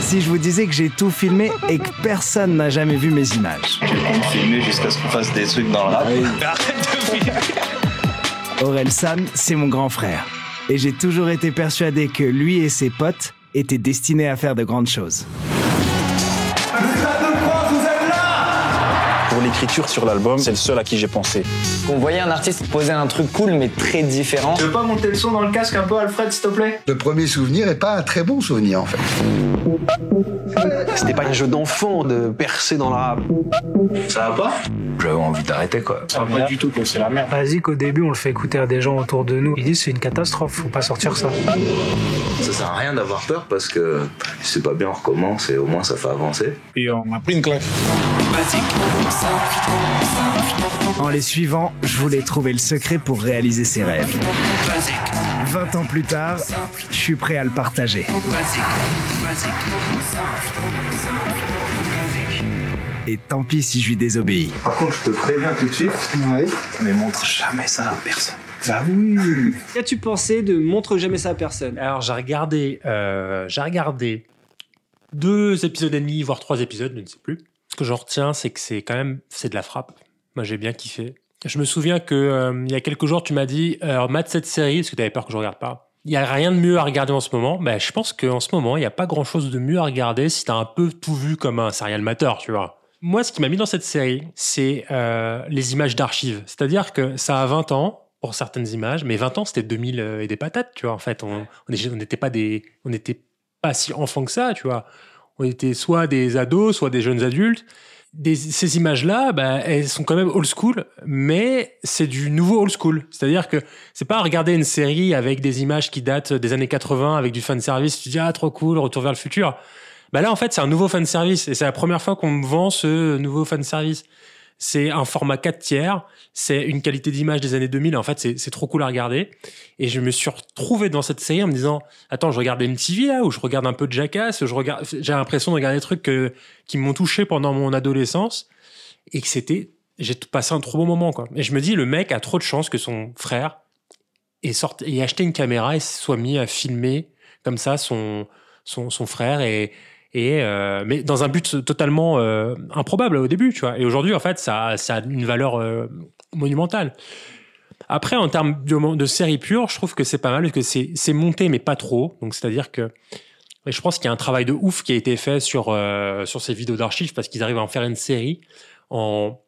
Si je vous disais que j'ai tout filmé et que personne n'a jamais vu mes images. Je vais filmer jusqu'à ce qu'on fasse des trucs dans le rap. Arrête de filmer. Aurel San, c'est mon grand frère. Et j'ai toujours été persuadé que lui et ses potes étaient destinés à faire de grandes choses. Pour l'écriture sur l'album, c'est le seul à qui j'ai pensé. On voyait un artiste poser un truc cool mais très différent. Tu veux pas monter le son dans le casque un peu, Alfred, s'il te plaît? Le premier souvenir est pas un très bon souvenir en fait. C'était pas un jeu d'enfant de percer dans le rap. Ça va pas J'avais envie d'arrêter quoi. Ça va pas du tout c'est la merde. Vas-y qu'au début on le fait écouter à des gens autour de nous. Ils disent c'est une catastrophe, faut pas sortir ça. Ça sert à rien d'avoir peur parce que si c'est pas bien, on recommence et au moins ça fait avancer. Et on m'a pris une claque. En les suivant, je voulais trouver le secret pour réaliser ses rêves. 20 ans plus tard, je suis prêt à le partager. Et tant pis si je lui désobéis. Par contre, je te préviens tout de suite. Mais montre jamais ça à personne. Bah oui. Qu'as-tu pensé de Montre jamais ça à personne? Alors j'ai regardé, euh, j'ai regardé deux épisodes et demi, voire trois épisodes, je ne sais plus. Ce que j'en retiens, c'est que c'est quand même c'est de la frappe. Moi j'ai bien kiffé. Je me souviens que euh, il y a quelques jours tu m'as dit, alors mate cette série parce que tu avais peur que je regarde pas. Il y a rien de mieux à regarder en ce moment. Ben, je pense qu'en ce moment, il n'y a pas grand chose de mieux à regarder si t'as un peu tout vu comme un serial matter, tu vois. Moi, ce qui m'a mis dans cette série, c'est euh, les images d'archives. C'est-à-dire que ça a 20 ans, pour certaines images, mais 20 ans, c'était 2000 et des patates, tu vois. En fait, on on n'était pas des, on n'était pas si enfants que ça, tu vois. On était soit des ados, soit des jeunes adultes. Des- ces images-là, bah, elles sont quand même old school, mais c'est du nouveau old school. C'est-à-dire que c'est pas regarder une série avec des images qui datent des années 80, avec du fan service. Tu dis ah trop cool, retour vers le futur. Bah là, en fait, c'est un nouveau fan service et c'est la première fois qu'on me vend ce nouveau fan service. C'est un format 4 tiers, c'est une qualité d'image des années 2000. En fait, c'est trop cool à regarder. Et je me suis retrouvé dans cette série en me disant, attends, je regarde MTV là, ou je regarde un peu de Jackass, j'ai l'impression de regarder des trucs qui m'ont touché pendant mon adolescence et que c'était, j'ai passé un trop bon moment quoi. Et je me dis, le mec a trop de chance que son frère ait, sorti, ait acheté une caméra et soit mis à filmer comme ça son, son, son frère et, et euh, mais dans un but totalement euh, improbable au début, tu vois. Et aujourd'hui, en fait, ça, ça a une valeur euh, monumentale. Après, en termes de, de série pure, je trouve que c'est pas mal parce que c'est monté, mais pas trop. Donc, c'est-à-dire que je pense qu'il y a un travail de ouf qui a été fait sur, euh, sur ces vidéos d'archives parce qu'ils arrivent à en faire une série en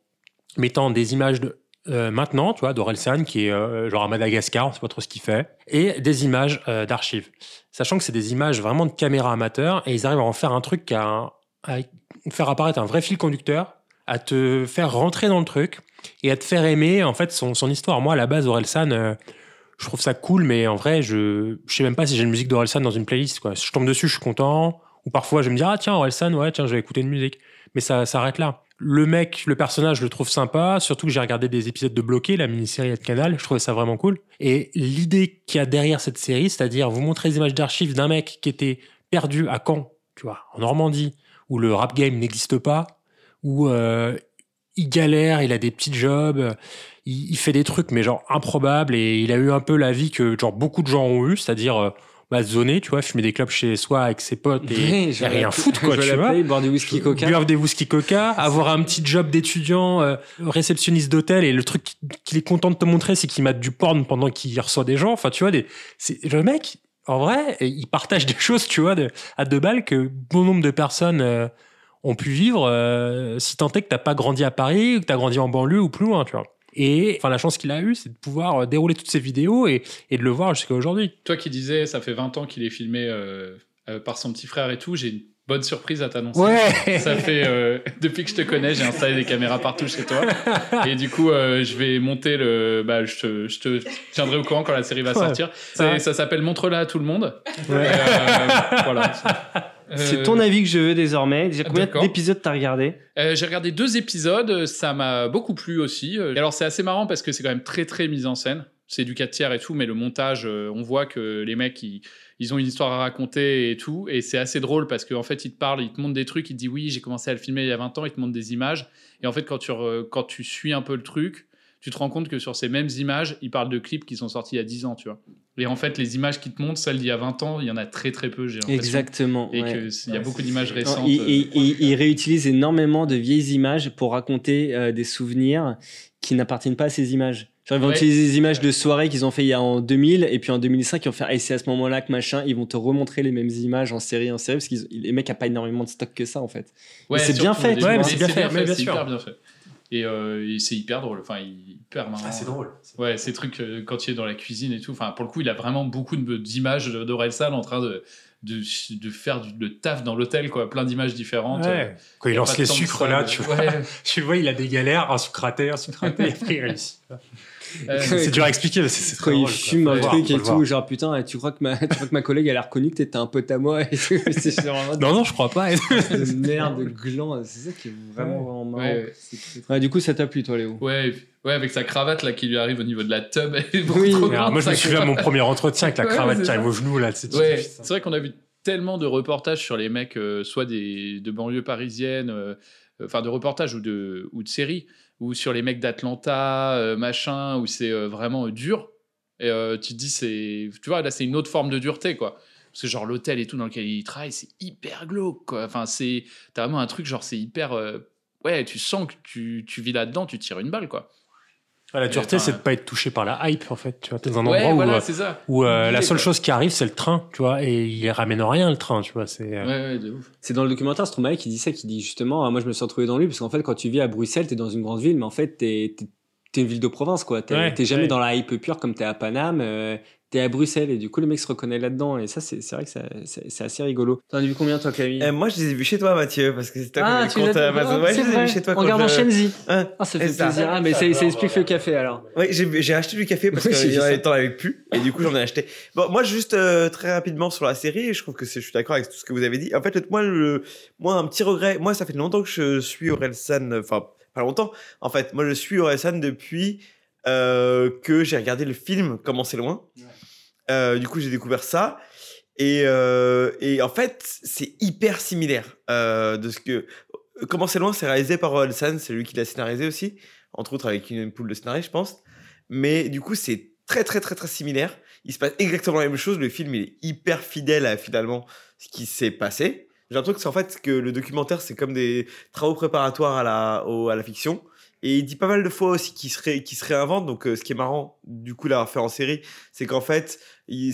mettant des images de euh, maintenant, tu vois, d'Orelsan qui est euh, genre à Madagascar, on sait pas trop ce qu'il fait, et des images euh, d'archives. Sachant que c'est des images vraiment de caméra amateur et ils arrivent à en faire un truc a un- à faire apparaître un vrai fil conducteur, à te faire rentrer dans le truc et à te faire aimer en fait son, son histoire. Moi, à la base, Orelsan, euh, je trouve ça cool, mais en vrai, je je sais même pas si j'ai une musique d'Orelsan dans une playlist. Quoi. Si je tombe dessus, je suis content. Ou parfois, je me dire, ah tiens, Orelsan, ouais, tiens, je vais écouter une musique. Mais ça s'arrête là. Le mec, le personnage, je le trouve sympa. Surtout que j'ai regardé des épisodes de Bloqué, la mini-série de Canal. Je trouvais ça vraiment cool. Et l'idée qu'il y a derrière cette série, c'est-à-dire vous montrer des images d'archives d'un mec qui était perdu à Caen, tu vois, en Normandie, où le rap game n'existe pas, où euh, il galère, il a des petits jobs, il, il fait des trucs mais genre improbables et il a eu un peu la vie que genre beaucoup de gens ont eu, c'est-à-dire euh, bah, zoner, tu vois, fumer des clubs chez soi avec ses potes et, rien foutre quoi, tu vois. boire du whisky coca. Boire des whisky coca, avoir un petit job d'étudiant, euh, réceptionniste d'hôtel et le truc qu'il est content de te montrer, c'est qu'il mate du porn pendant qu'il reçoit des gens. Enfin, tu vois, des, le mec, en vrai, il partage des choses, tu vois, de, à deux balles que bon nombre de personnes euh, ont pu vivre euh, si tant est que t'as pas grandi à Paris ou que t'as grandi en banlieue ou plus loin, tu vois. Et enfin, la chance qu'il a eue, c'est de pouvoir euh, dérouler toutes ces vidéos et, et de le voir jusqu'à aujourd'hui. Toi qui disais, ça fait 20 ans qu'il est filmé euh, euh, par son petit frère et tout, j'ai une bonne surprise à t'annoncer. Ouais. Ça fait, euh, depuis que je te connais, j'ai installé des caméras partout chez toi. Et du coup, euh, je vais monter le. Bah, je, te, je te tiendrai au courant quand la série va Ouais. sortir. Ça s'appelle Montre-la à tout le monde. Ouais. Euh, voilà. C'est Euh, ton avis que je veux désormais. Déjà, combien d'épisodes t'as regardé Euh, j'ai regardé deux épisodes, ça m'a beaucoup plu aussi. Et alors c'est assez marrant parce que c'est quand même très très mis en scène. C'est du 4 tiers et tout, mais le montage, euh, on voit que les mecs, ils, ils ont une histoire à raconter et tout. Et c'est assez drôle parce qu'en fait, ils te parlent, ils te montrent des trucs, ils te disent oui, j'ai commencé à le filmer il y a 20 ans, ils te montrent des images. Et en fait, quand tu, re- quand tu suis un peu le truc, tu te rends compte que sur ces mêmes images, ils parlent de clips qui sont sortis il y a 10 ans, tu vois. Et en fait, les images qui te montrent, celles d'il y a 20 ans, il y en a très très peu, j'ai l'impression. Exactement. Et ouais. qu'il y a beaucoup d'images récentes. il, euh, il- il- il réutilise énormément de vieilles images pour raconter euh, des souvenirs qui n'appartiennent pas à ces images. Genre, ils vont Ouais. utiliser des images de soirées qu'ils ont fait il y a en 2000 et puis en 2005 ils vont faire et c'est à ce moment-là que machin ils vont te remontrer les mêmes images en série en série parce que les mecs n'ont pas énormément de stock que ça en fait. Ouais, c'est bien fait. Mais c'est bien fait, c'est hyper bien fait. Et, euh, et c'est hyper drôle, enfin hyper marrant. Ah, c'est drôle. Ouais, ces trucs euh, quand il est dans la cuisine et tout. Enfin, pour le coup, il a vraiment beaucoup de- d'images d'Orelsan en train de, de, de faire du, le taf dans l'hôtel, quoi. Plein d'images différentes. Ouais. Euh, Quand il lance les sucres ça, là, tu vois, Ouais. tu vois, il a des galères, un sucre raté, un sucre raté, et après il réussit. Euh, c'est dur à expliquer, mais c'est très Quand il drôle, quoi. fume un truc et voir. tout, genre putain, tu crois que ma, tu crois que ma collègue elle a reconnu que t'étais un pote à moi et tout. C'est vraiment- Non, non, je crois pas. de merde, de gland, c'est ça qui est vraiment, vraiment marrant. Ouais, ouais. C'est très- Ouais, du coup, ça t'a plu toi, Léo? Ouais, ouais, avec sa cravate là qui lui arrive au niveau de la tub. Oui. trop Mais alors, grande, moi, je me souviens de mon premier entretien avec la cravate qui arrive au genou, là. Ouais, c'est vrai qu'on a vu tellement de reportages sur les mecs, euh, soit des, de banlieues parisiennes, euh, enfin de reportages ou de, ou de séries, ou sur les mecs d'Atlanta, euh, machin, où c'est euh, vraiment euh, dur. Et tu te dis, c'est. Tu vois, là, c'est une autre forme de dureté, quoi. Parce que, genre, l'hôtel et tout dans lequel il travaille, c'est hyper glauque, quoi. Enfin, c'est. T'as vraiment un truc, genre, c'est hyper. Ouais, tu sens que tu, tu vis là-dedans, tu tires une balle, quoi. La dureté, c'est de pas être touché par la hype, en fait. Tu vois, t'es dans un Ouais, endroit voilà, où, euh, c'est ça. où euh, la seule quoi. chose qui arrive, c'est le train, tu vois, et il ramène rien, le train, tu vois. C'est, euh, Ouais, ouais, de ouf. C'est dans le documentaire Stromae qui dit ça, qui dit justement, ah, moi je me suis retrouvé dans lui, parce qu'en fait quand tu vis à Bruxelles, t'es dans une grande ville, mais en fait t'es t'es- t'es une ville de province, quoi. T'es jamais ouais. dans la hype pure comme t'es à Paname. euh, t'es à Bruxelles et du coup, le mec se reconnaît là-dedans. Et ça, c'est c'est vrai que ça- c'est assez rigolo. T'en as vu combien, toi, Camille Euh, moi, je les ai vus chez toi, Mathieu, parce que c'est toi Ah, qui compte Amazon. ah, Ouais, je les ai vus chez toi En regardant je- Shenzi. Hein, Ah, ça fait c'est plaisir. Ah, mais ça, ça explique le café alors. Oui, j'ai j'ai acheté du café parce Oui, que ça. t'en avais plus et du coup j'en ai acheté. Bon, moi juste euh, très rapidement sur la série, je trouve que c'est- je suis d'accord avec tout ce que vous avez dit. En fait, moi, le, moi un petit regret, moi ça fait longtemps que je suis Orelsan, enfin pas longtemps. En fait, moi je suis Orelsan depuis euh, que j'ai regardé le film Comment c'est loin. Euh, du coup, j'ai découvert ça. Et, euh, et en fait, c'est hyper similaire euh, de ce que. Comment c'est loin, c'est réalisé par Orelsan, c'est lui qui l'a scénarisé aussi, entre autres avec une poule de scénaristes, je pense. Mais du coup, c'est très, très, très, très similaire. Il se passe exactement la même chose. Le film, il est hyper fidèle à finalement ce qui s'est passé. J'ai l'impression que c'est en fait que le documentaire, c'est comme des travaux préparatoires à la, au- à la fiction. Et il dit pas mal de fois aussi qu'il se, ré- qu'il se réinvente. Donc, euh, ce qui est marrant, du coup, l'avoir fait en série, c'est qu'en fait,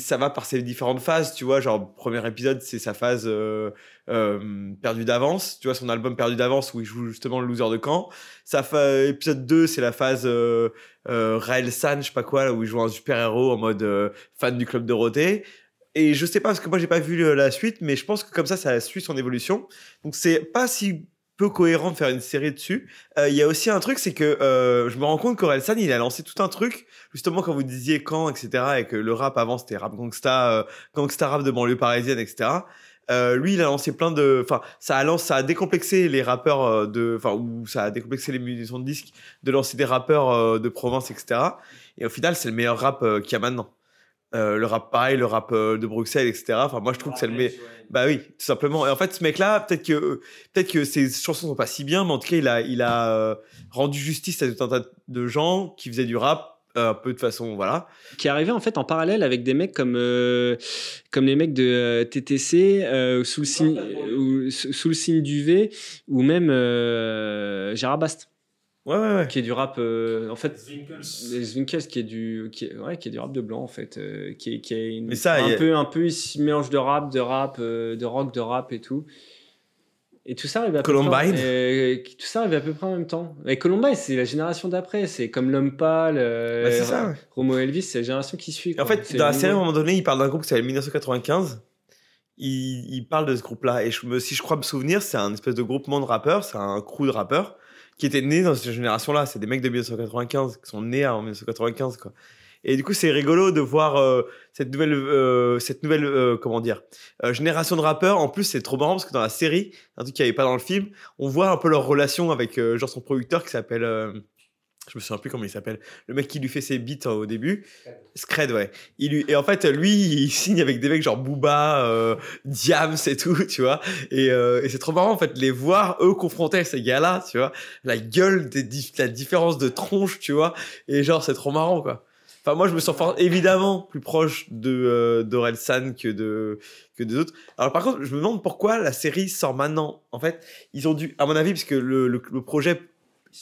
ça va par ses différentes phases. Tu vois, genre, premier épisode, c'est sa phase euh, euh, perdue d'avance. Tu vois, son album perdu d'avance où il joue justement le loser de camp. Sa épisode 2, c'est la phase euh, euh, Raël San, je sais pas quoi, là, où il joue un super-héros en mode fan du club Dorothée. Et je sais pas, parce que moi, j'ai pas vu la suite, mais je pense que comme ça, ça suit son évolution. Donc, c'est pas si cohérent de faire une série dessus. Euh, Il y a aussi un truc, c'est que euh, je me rends compte qu'Orelsan, il a lancé tout un truc, justement quand vous disiez quand, etc., et que le rap avant c'était rap gangsta, euh, gangsta rap de banlieue parisienne, etc. Euh, lui, il a lancé plein de, enfin, ça a lancé, ça a décomplexé les rappeurs euh, de, enfin, ou ça a décomplexé les musiciens de disques de lancer des rappeurs de province, etc. Et au final, c'est le meilleur rap qu'il y a maintenant. Euh, le rap pareil, le rap euh, de Bruxelles, etc. Enfin, moi, je trouve que c'est le meilleur. Bah oui, tout simplement. Et en fait, ce mec-là, peut-être que peut-être que ses chansons sont pas si bien, mais en tout cas, il a il a euh, rendu justice à tout un tas de gens qui faisaient du rap euh, un peu de façon, voilà. qui arrivé en fait en parallèle avec des mecs comme euh, comme les mecs de euh, TTC euh, sous le signe ou, sous sous le signe du V ou même euh, Gérard Bast Ouais, ouais, ouais. qui est du rap euh, en fait les Zwinkels qui est du qui est, ouais, qui est du rap de blanc en fait euh, qui est qui est une- Mais ça, un il a- peu un peu ici mélange de rap de rap euh, de rock de rap et tout et tout ça arrive à peu près- Columbine. tout ça arrive à peu près en même temps et Columbine c'est la génération d'après c'est comme l'homme pâle euh, Bah, c'est ça, ouais. Romo Elvis c'est la génération qui suit en fait, dans la série, à un moment donné, il parle d'un groupe qui s'appelle 1995. Il, parle de ce groupe-là. Et si je crois me souvenir, c'est un espèce de groupement de rappeurs, c'est un crew de rappeurs qui était né dans cette génération-là. C'est des mecs de 1995 qui sont nés en 1995, quoi. Et du coup, c'est rigolo de voir euh, cette nouvelle, euh, cette nouvelle, euh, comment dire, génération de rappeurs. En plus, c'est trop marrant parce que dans la série, un truc qu'il n'y avait pas dans le film, on voit un peu leur relation avec genre son producteur qui s'appelle, je me souviens plus comment il s'appelle, le mec qui lui fait ses beats euh, au début, Scred, ouais. Il lui, et en fait, lui, il signe avec des mecs genre Booba, euh, Diams et tout, tu vois. Et, euh, et c'est trop marrant, en fait, les voir, eux, confrontés à ces gars-là, tu vois. La gueule, des dif- la différence de tronche, tu vois. Et genre, c'est trop marrant, quoi. Enfin, moi, je me sens fort- évidemment plus proche de euh, d'Orelsan que de que des autres. Alors, par contre, je me demande pourquoi la série sort maintenant. En fait, ils ont dû, à mon avis, puisque le, le, le projet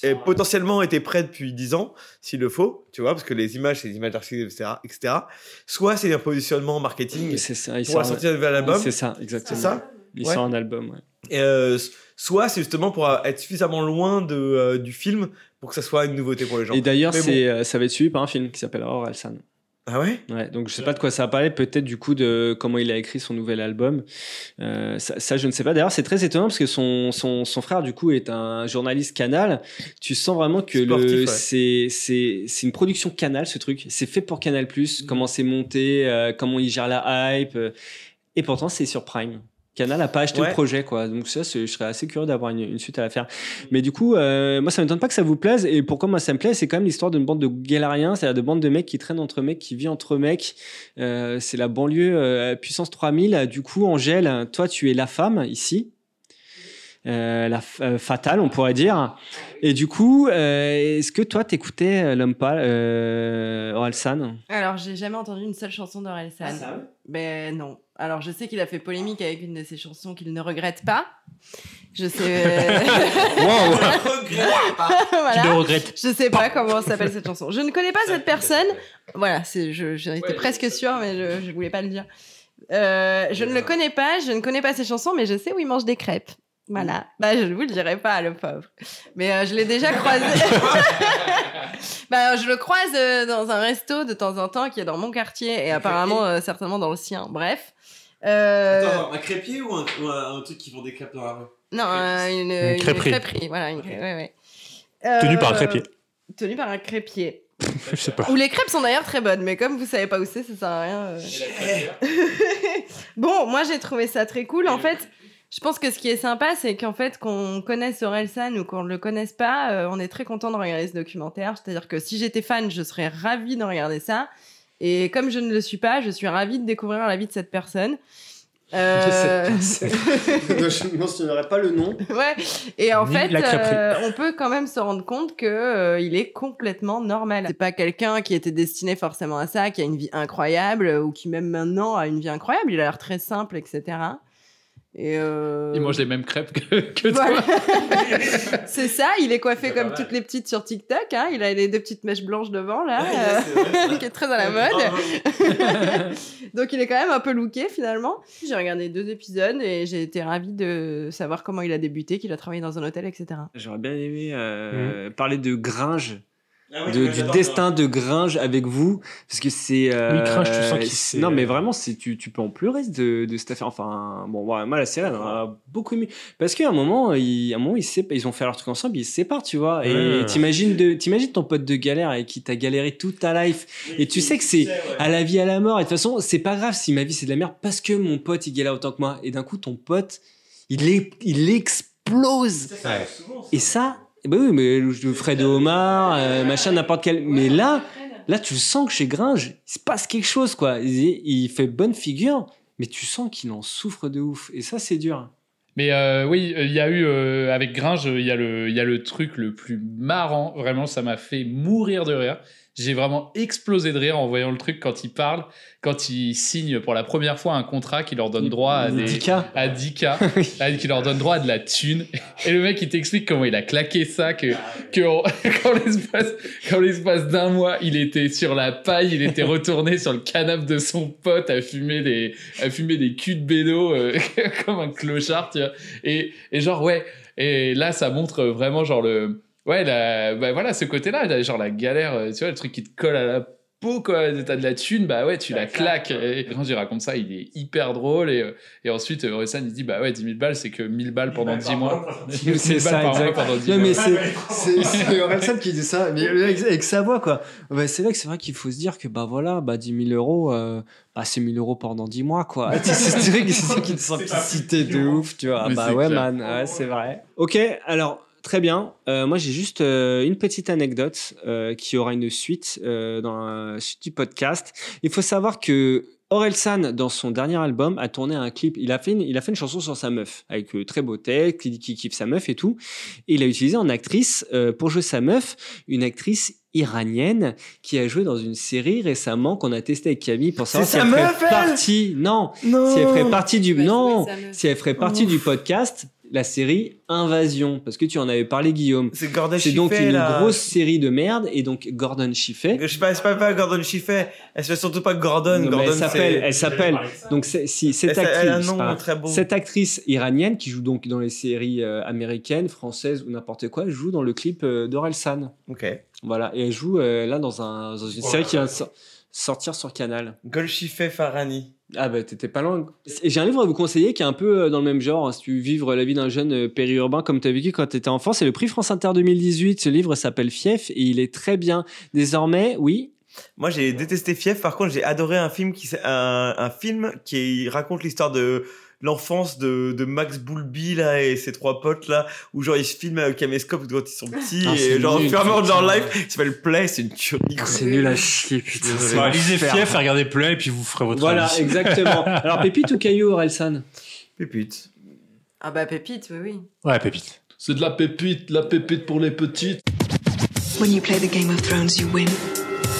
est potentiellement été prêt depuis 10 ans, s'il le faut, tu vois, parce que les images, c'est des images d'archives, etc., etc. Soit c'est un positionnement marketing c'est ça il pour la sort- sortie d'un nouvel album. c'est ça exactement C'est ça il Ouais. un album ouais. Et, euh, soit c'est justement pour euh, être suffisamment loin de, euh, du film pour que ça soit une nouveauté pour les gens. Et d'ailleurs, bon. ça va être suivi par un film qui s'appelle Orelsan. Ah ouais? Ouais, donc je sais pas de quoi ça va parler, peut-être du coup de comment il a écrit son nouvel album. Euh, ça, ça, je ne sais pas. D'ailleurs, c'est très étonnant parce que son, son, son frère, du coup, est un journaliste canal. Tu sens vraiment que Sportif, le, ouais. c'est, c'est, c'est une production canal, ce truc. C'est fait pour Canal, comment c'est monté, euh, comment il gère la hype. euh, et pourtant, c'est sur Prime. Canal n'a pas acheté Ouais. le projet, quoi. Donc ça, je serais assez curieux d'avoir une, une suite à la faire. Mais du coup, euh, moi, ça m'étonne pas que ça vous plaise. Et pourquoi moi ça me plaît, c'est quand même l'histoire d'une bande de galériens, c'est-à-dire de bande de mecs qui traînent entre mecs, qui vivent entre mecs. Euh, c'est la banlieue euh, puissance 3000. Du coup, Angèle, toi, tu es la femme ici. Euh, la euh, fatale, on pourrait dire. Et du coup, euh, est-ce que toi, t'écoutais l'homme pâle, euh, Orelsan? Alors, j'ai jamais entendu une seule chanson d'Orelsan. ben non. Alors, je sais qu'il a fait polémique avec une de ses chansons qu'il ne regrette pas. Je sais. Voilà. Tu le regrettes. Je sais pas comment s'appelle cette chanson. Je ne connais pas cette personne. Voilà, c'est, je, j'en étais presque sûre, mais je, je voulais pas le dire. Euh, je ne le connais pas, je ne connais pas ses chansons, mais je sais où il mange des crêpes. Voilà. Bah, je ne vous le dirai pas, le pauvre. Mais euh, je l'ai déjà croisé. bah, je le croise euh, dans un resto de temps en temps qui est dans mon quartier et apparemment euh, certainement dans le sien. Bref. Euh, Attends, un crépier ou un, ou un- un truc qui vend des crêpes dans la rue? Non, euh, une, Une une crêperie. crêperie. Voilà, une crêperie, ouais, ouais. Tenu par un Euh, crépier. Tenu par un crépier. Je sais pas. Où les crêpes sont d'ailleurs très bonnes, mais comme vous savez pas où c'est, ça sert à rien. euh. bon, moi j'ai trouvé ça très cool. En fait, je pense que ce qui est sympa, c'est qu'en fait, qu'on connaisse Orelsan ou qu'on ne le connaisse pas, euh, on est très content de regarder ce documentaire. C'est-à-dire que si j'étais fan, je serais ravie de regarder ça. Et comme je ne le suis pas, je suis ravie de découvrir la vie de cette personne. Euh, je ne mentionnerai pas le nom. ouais. Et en Ni fait, euh, on peut quand même se rendre compte que euh, il est complètement normal. C'est pas quelqu'un qui était destiné forcément à ça, qui a une vie incroyable euh, ou qui même maintenant a une vie incroyable. Il a l'air très simple, etc. Et euh, Il mange les mêmes crêpes que, que voilà. toi. c'est ça, il est coiffé comme toutes les petites sur TikTok. Hein. Il a les deux petites mèches blanches devant là, euh, qui est très à la mode. Donc il est quand même un peu looké finalement. J'ai regardé deux épisodes et j'ai été ravie de savoir comment il a débuté, qu'il a travaillé dans un hôtel, etc. J'aurais bien aimé euh, parler de Gringe. Ah oui, de- moi, du destin de Gringe avec vous parce que c'est euh, Oui, Gringe, tu sens qu'il c'est- non mais vraiment c'est tu, tu peux en pleurer de, de cette affaire. Enfin bon ouais, moi la série elle m'a beaucoup aimé. Parce qu'à un moment ils, à un moment ils, sépa- ils ont fait leur truc ensemble ils se séparent tu vois. Et Ouais. t'imagines de t'imagines ton pote de galère avec qui t'as galéré toute ta life. Et tu sais que c'est à la vie à la mort. Et de toute façon c'est pas grave si ma vie c'est de la merde parce que mon pote il galère autant que moi. Et d'un coup ton pote il est il explose. Et ça, ben oui, mais le Fred Omar, euh, machin, n'importe quel. Mais là, là, tu sens que chez Gringe, il se passe quelque chose, quoi. Il, il fait bonne figure, mais tu sens qu'il en souffre de ouf. Et ça, c'est dur. Mais euh, oui, il y a eu euh, avec Gringe, il y a le il y a le truc le plus marrant. Vraiment, ça m'a fait mourir de rire. J'ai vraiment explosé de rire en voyant le truc quand il parle, quand il signe pour la première fois un contrat qui leur donne droit à des 10K. à 10K, à- qui leur donne droit à de la thune. Et le mec, il t'explique comment il a claqué ça, que, que l'espace d'un mois, il était sur la paille, il était retourné sur le canapé de son pote à fumer des, à fumer des culs de bédo, euh, comme un clochard, tu vois. Et, et genre, ouais. Et là, ça montre vraiment, genre, le, ouais, la, bah voilà, ce côté-là, là, genre la galère, euh, tu vois, le truc qui te colle à la peau, quoi. T'as de la thune, bah ouais, tu la claques. Et quand il raconte ça, il est hyper drôle. Et, euh, et ensuite, euh, Orelsan, il dit, bah ouais, 10 000 balles, c'est que 1000 balles pendant 10 mois. 10 000 C'est balles ça, par mois exact. pendant 10 Non, mois. mais c'est, Orelsan qui dit ça, mais avec, avec sa voix, quoi. Ouais, c'est vrai que c'est vrai qu'il faut se dire que, bah voilà, bah 10 000 euros, euh, bah c'est 1000 euros pendant 10 mois, quoi. C'est vrai que c'est ça qui une simplicité de ouf, tu vois. Mais bah ouais, clair. man, ouais, c'est vrai. Ok, alors. Très bien. Euh, moi, j'ai juste euh, une petite anecdote euh, qui aura une suite euh, dans la suite du podcast. Il faut savoir que Orelsan, dans son dernier album, a tourné un clip. Il a fait une, il a fait une chanson sur sa meuf, avec euh, très beau texte, qui dit qu'il kiffe sa meuf et tout. Et il a utilisé en actrice, euh, pour jouer sa meuf, une actrice iranienne qui a joué dans une série récemment qu'on a testé avec Camille pour savoir si C'est elle meuf, elle? partie. Non, Non. si elle ferait partie du. non, si elle ferait partie du podcast, la série Invasion, parce que tu en avais parlé, Guillaume. C'est Gordon C'est donc Chiffet, une là. grosse série de merde, et donc Gordon Chiffet. Je sais pas, pas, pas Gordon Chiffet. Elle s'appelle surtout pas Gordon. Non, mais Gordon, elle s'appelle, elle s'appelle. Donc si cette Elle- elle a un actrice, nom pardon, très beau. cette actrice iranienne qui joue donc dans les séries euh, américaines, françaises ou n'importe quoi, elle joue dans le clip euh, d'Orelsan. Ok. Voilà, et elle joue euh, là dans un dans une série qui vient de sor- sortir sur Canal. Golchiffet Farani. Ah bah t'étais pas loin. Et j'ai un livre à vous conseiller qui est un peu euh, dans le même genre, hein, si tu veux vivre la vie d'un jeune euh, périurbain comme tu as vécu quand tu étais enfant. C'est le prix France Inter 2018. Ce livre s'appelle Fief et il est très bien. Désormais, oui? Moi, j'ai détesté Fief. Par contre, j'ai adoré un film qui, un, un film qui raconte l'histoire de l'enfance de, de Max Boulby là et ses trois potes là où genre ils se filment avec caméscope quand ils sont petits Ah, et genre au à mesure de leur life ça s'appelle Play c'est une tuerie quoi. C'est nul à chier, putain. c'est Bah, lisez. Fief, regardez Play, et puis vous ferez votre Voilà, avis. exactement. Alors, Pépite ou Caillou, Orelsan Pépite. Ah bah pépite, oui, oui. Ouais, Pépite. C'est de la pépite, la pépite pour les petites. When you play the Game of Thrones, you win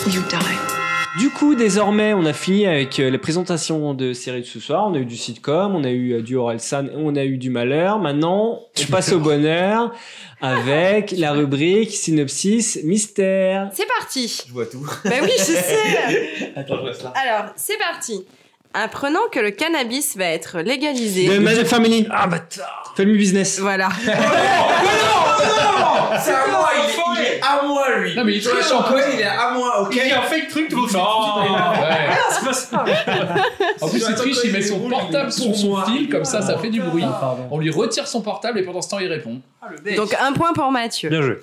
or you die. Du coup, désormais, on a fini avec euh, les présentations de séries de ce soir. On a eu du sitcom, on a eu euh, du Orelsan, on a eu du malheur. Maintenant, on passe au bonheur avec la rubrique synopsis mystère. C'est parti. Je vois tout. Bah oui, je sais. Attends, je reste là. Alors, c'est parti. Apprenant que le cannabis va être légalisé. De Mad Family. Ah, bâtard. Family Business. Voilà. C'est à moi, est, il est à moi lui. Non, mais il triche en plus. il est à moi, ok? Il a un fake truc, tout le fait. Ouais. Ah, c'est pas ça. En plus, il triche, il met son portable sur son fil, comme ça, ça fait du bruit. Ah. On lui retire son portable et pendant ce temps, il répond. Donc un point pour Mathieu. Bien joué.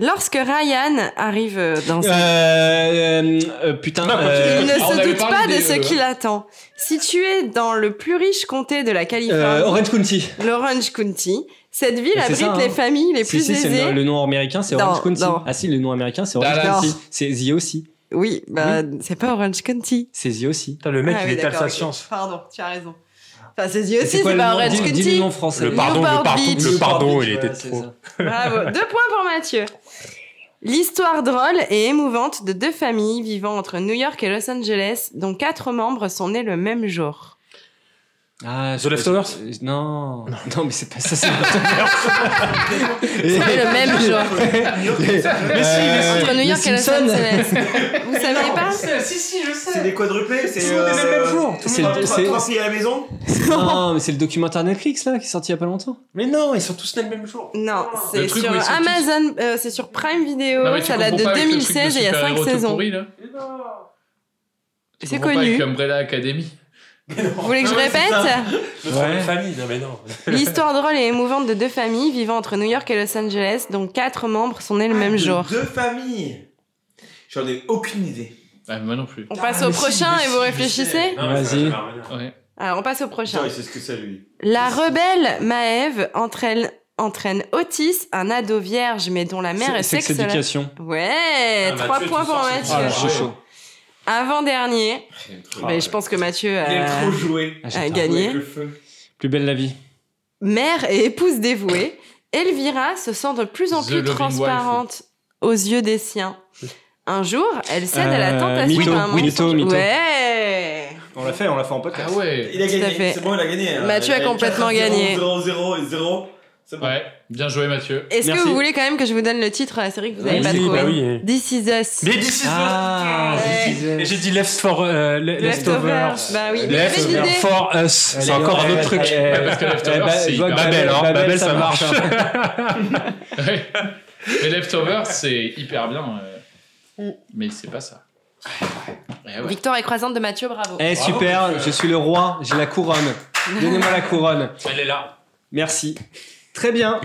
Lorsque Ryan arrive euh, dans sa... Euh, euh, putain. euh, Il ne se doute pas de ce euh, qui l'attend. Situé dans le plus riche comté de la Californie, euh, Orange County. l'Orange County, cette ville abrite ça, hein. les familles les Si, plus si, aisées. le, le nom américain, c'est Orange County. non. Ah si, le nom américain, c'est Orange Dallas. County. C'est The aussi. Oui, bah c'est pas Orange County. C'est The aussi. Putain, le mec, Ah il oui, étale sa science. Pardon, tu as raison. Enfin, aussi, c'est pas le County. nom français. Le pardon, Newport le pardon, Beach. le pardon, Beach, il était ouais, trop. Bravo. Deux points pour Mathieu. L'histoire drôle et émouvante de deux familles vivant entre New York et Los Angeles, dont quatre membres sont nés le même jour. Ah, The Leftovers euh, Non. Non, mais c'est pas ça, c'est The sont nés le même jour. Mais si, mais Entre New York et Los Angeles. Vous saviez pas Si, si, je sais. C'est des quadruplés, c'est. Tout le monde est le même jour. Tout le C'est monde le- est- c'est- Trois filles à la maison Non, mais c'est le documentaire Netflix là qui est sorti il y a pas longtemps. Mais non, ils sont tous nés le même jour. Non, c'est sur Amazon, euh, c'est sur Prime Video, Non, ça date de pas avec le truc de 2016 et il y a 5 super-héros tout saisons. C'est connu. Avec Umbrella Academy. Vous voulez que je Ah répète ouais. famille, non mais non. L'histoire drôle et émouvante de deux familles vivant entre New York et Los Angeles, dont quatre membres sont nés le même De jour. Deux familles. J'en ai aucune idée. Ah, moi non plus. On passe Ah, au si, prochain et vous réfléchissez Vas-y. Ouais. Alors on passe au prochain. Ce que lui. La rebelle Maëve entraîne, entraîne Otis, un ado vierge mais dont la mère est, Sex sexologue. Education. Ouais, Ah, trois Mathieu, points pour Mathieu. Ah, je suis chaud. Avant-dernier, mais je pense que Mathieu a, trop jouer. Ah, a gagné. Avec le feu. Plus belle la vie. Mère et épouse dévouée, Elvira se sent de plus en The plus transparente aux yeux des siens. Un jour, elle cède à la Euh, tentation d'un mytho. Ouais. On l'a fait, on l'a fait en podcast. Ah ouais. Il a gagné. C'est bon, il a gagné. hein. Mathieu a complètement 4, gagné. 0, 0 et 0. C'est bon. Ouais, bien joué Mathieu. Est-ce que vous voulez quand même que je vous donne le titre de la série que vous avez pas trouvé bah oui. This is Us. Mais Ah. This Is Us. Et j'ai dit left for euh, le- Leftovers. leftovers. Bah oui, Left for us. C'est encore un ouais, autre truc. parce que Leftovers, Eh ben, c'est je vois que hyper Babel, hein. Babel, ça marche. Ouais. Mais Leftovers, c'est hyper bien. euh, Mais c'est pas ça. Eh ouais. Victoire écrasante de Mathieu, bravo. Eh Bravo, super, je suis le roi, j'ai la couronne. Donnez-moi la couronne. Elle est là. Merci. Très bien.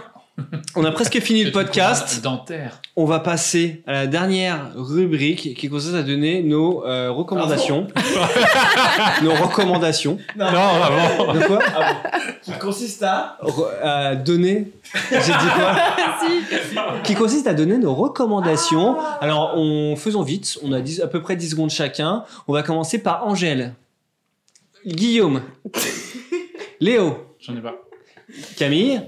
On a presque fini le podcast. Dentaire. On va passer à la dernière rubrique qui consiste à donner nos euh, recommandations. nos recommandations. Non, vraiment. De quoi Qui consiste à. Re- à donner. J'ai dit quoi Qui consiste à donner nos recommandations. Alors, on faisons vite. On a 10 à peu près 10 secondes chacun. On va commencer par Angèle, Guillaume, Léo, J'en ai pas. Camille.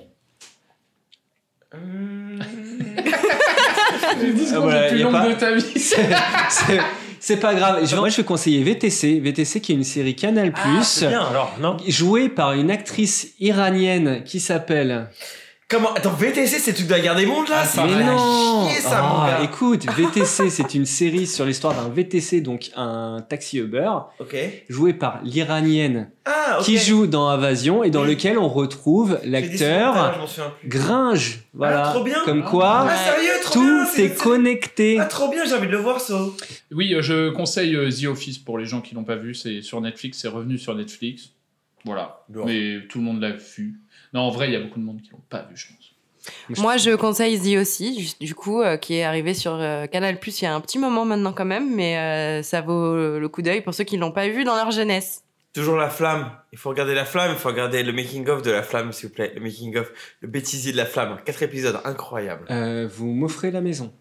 Les 10 Ah, secondes voilà, les plus y a longues pas- de ta vie. C'est- pas grave. Je- Moi, je vais conseiller VTC. VTC qui est une série Canal+. Ah, c'est bien alors, non? jouée par une actrice iranienne qui s'appelle. Comment Attends, VTC, c'est le truc de la guerre des mondes là Ça Mais non chier, ça, mon Ah, gars. Écoute, VTC, c'est une série sur l'histoire d'un VTC, donc un taxi Uber, Ok. joué par l'iranienne Ah, qui joue dans Invasion et dans Oui. lequel on retrouve l'acteur. Gringe. Voilà. Ah, trop bien. Comme quoi, Ah, sérieux, trop tout bien, est connecté. Ah, trop bien, j'ai envie de le voir, ça. Oui, euh, je conseille euh, The Office pour les gens qui l'ont pas vu. C'est sur Netflix, c'est revenu sur Netflix. Voilà. Bon. Mais tout le monde l'a vu. Non, en vrai, il y a beaucoup de monde qui l'ont pas vu, je pense. Moi, je conseille The aussi, du coup, euh, qui est arrivé sur euh, Canal Plus il y a un petit moment maintenant quand même, mais euh, ça vaut le coup d'œil pour ceux qui l'ont pas vu dans leur jeunesse. Toujours la flamme. Il faut regarder la flamme, il faut regarder le making-of de la flamme, s'il vous plaît. Le making-of, le bêtisier de la flamme. Quatre épisodes, incroyable. Euh, vous m'offrez la maison.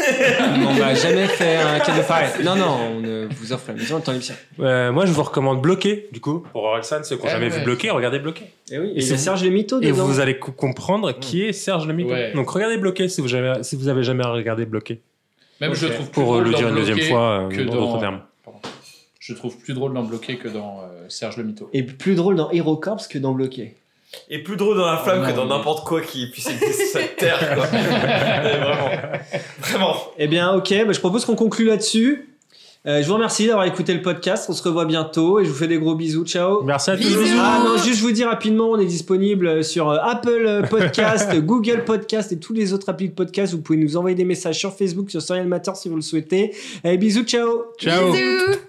On va jamais faire un cadeau pareil. Non, non, on euh, vous offre la maison en temps émission. Euh, moi, je vous recommande Bloqué, du coup, pour Orelsan, ceux qui n'ont Eh jamais ouais. vu Bloqué, regardez Bloqué. Et oui, Et et il y c'est a Serge Le Mito Et dedans. vous allez co- comprendre qui est Serge Le Mito. Ouais. Donc regardez Bloqué si vous, jamais, si vous avez jamais regardé Bloqué. Même je trouve plus Pour drôle le dans dire une deuxième Bloqué fois, euh, que dans dans- d'autres termes. Pardon. Je trouve plus drôle dans Bloqué que dans euh, Serge le Mito. Et plus drôle dans Hero Corps que dans Bloqué. Et plus drôle dans la flamme Oh que dans n'importe quoi qui puisse exister sur cette terre, quoi. Vraiment. Vraiment. Eh bien, ok, bah, je propose qu'on conclue là-dessus. Euh, je vous remercie d'avoir écouté le podcast. On se revoit bientôt et je vous fais des gros bisous. Ciao. Merci à tous. Bisous. Ah non, juste je vous dire rapidement, on est disponible sur euh, Apple Podcast, Google Podcast et tous les autres applis de podcast. Vous pouvez nous envoyer des messages sur Facebook, sur Serial Matter si vous le souhaitez. Allez, bisous, ciao. Ciao. Bisous.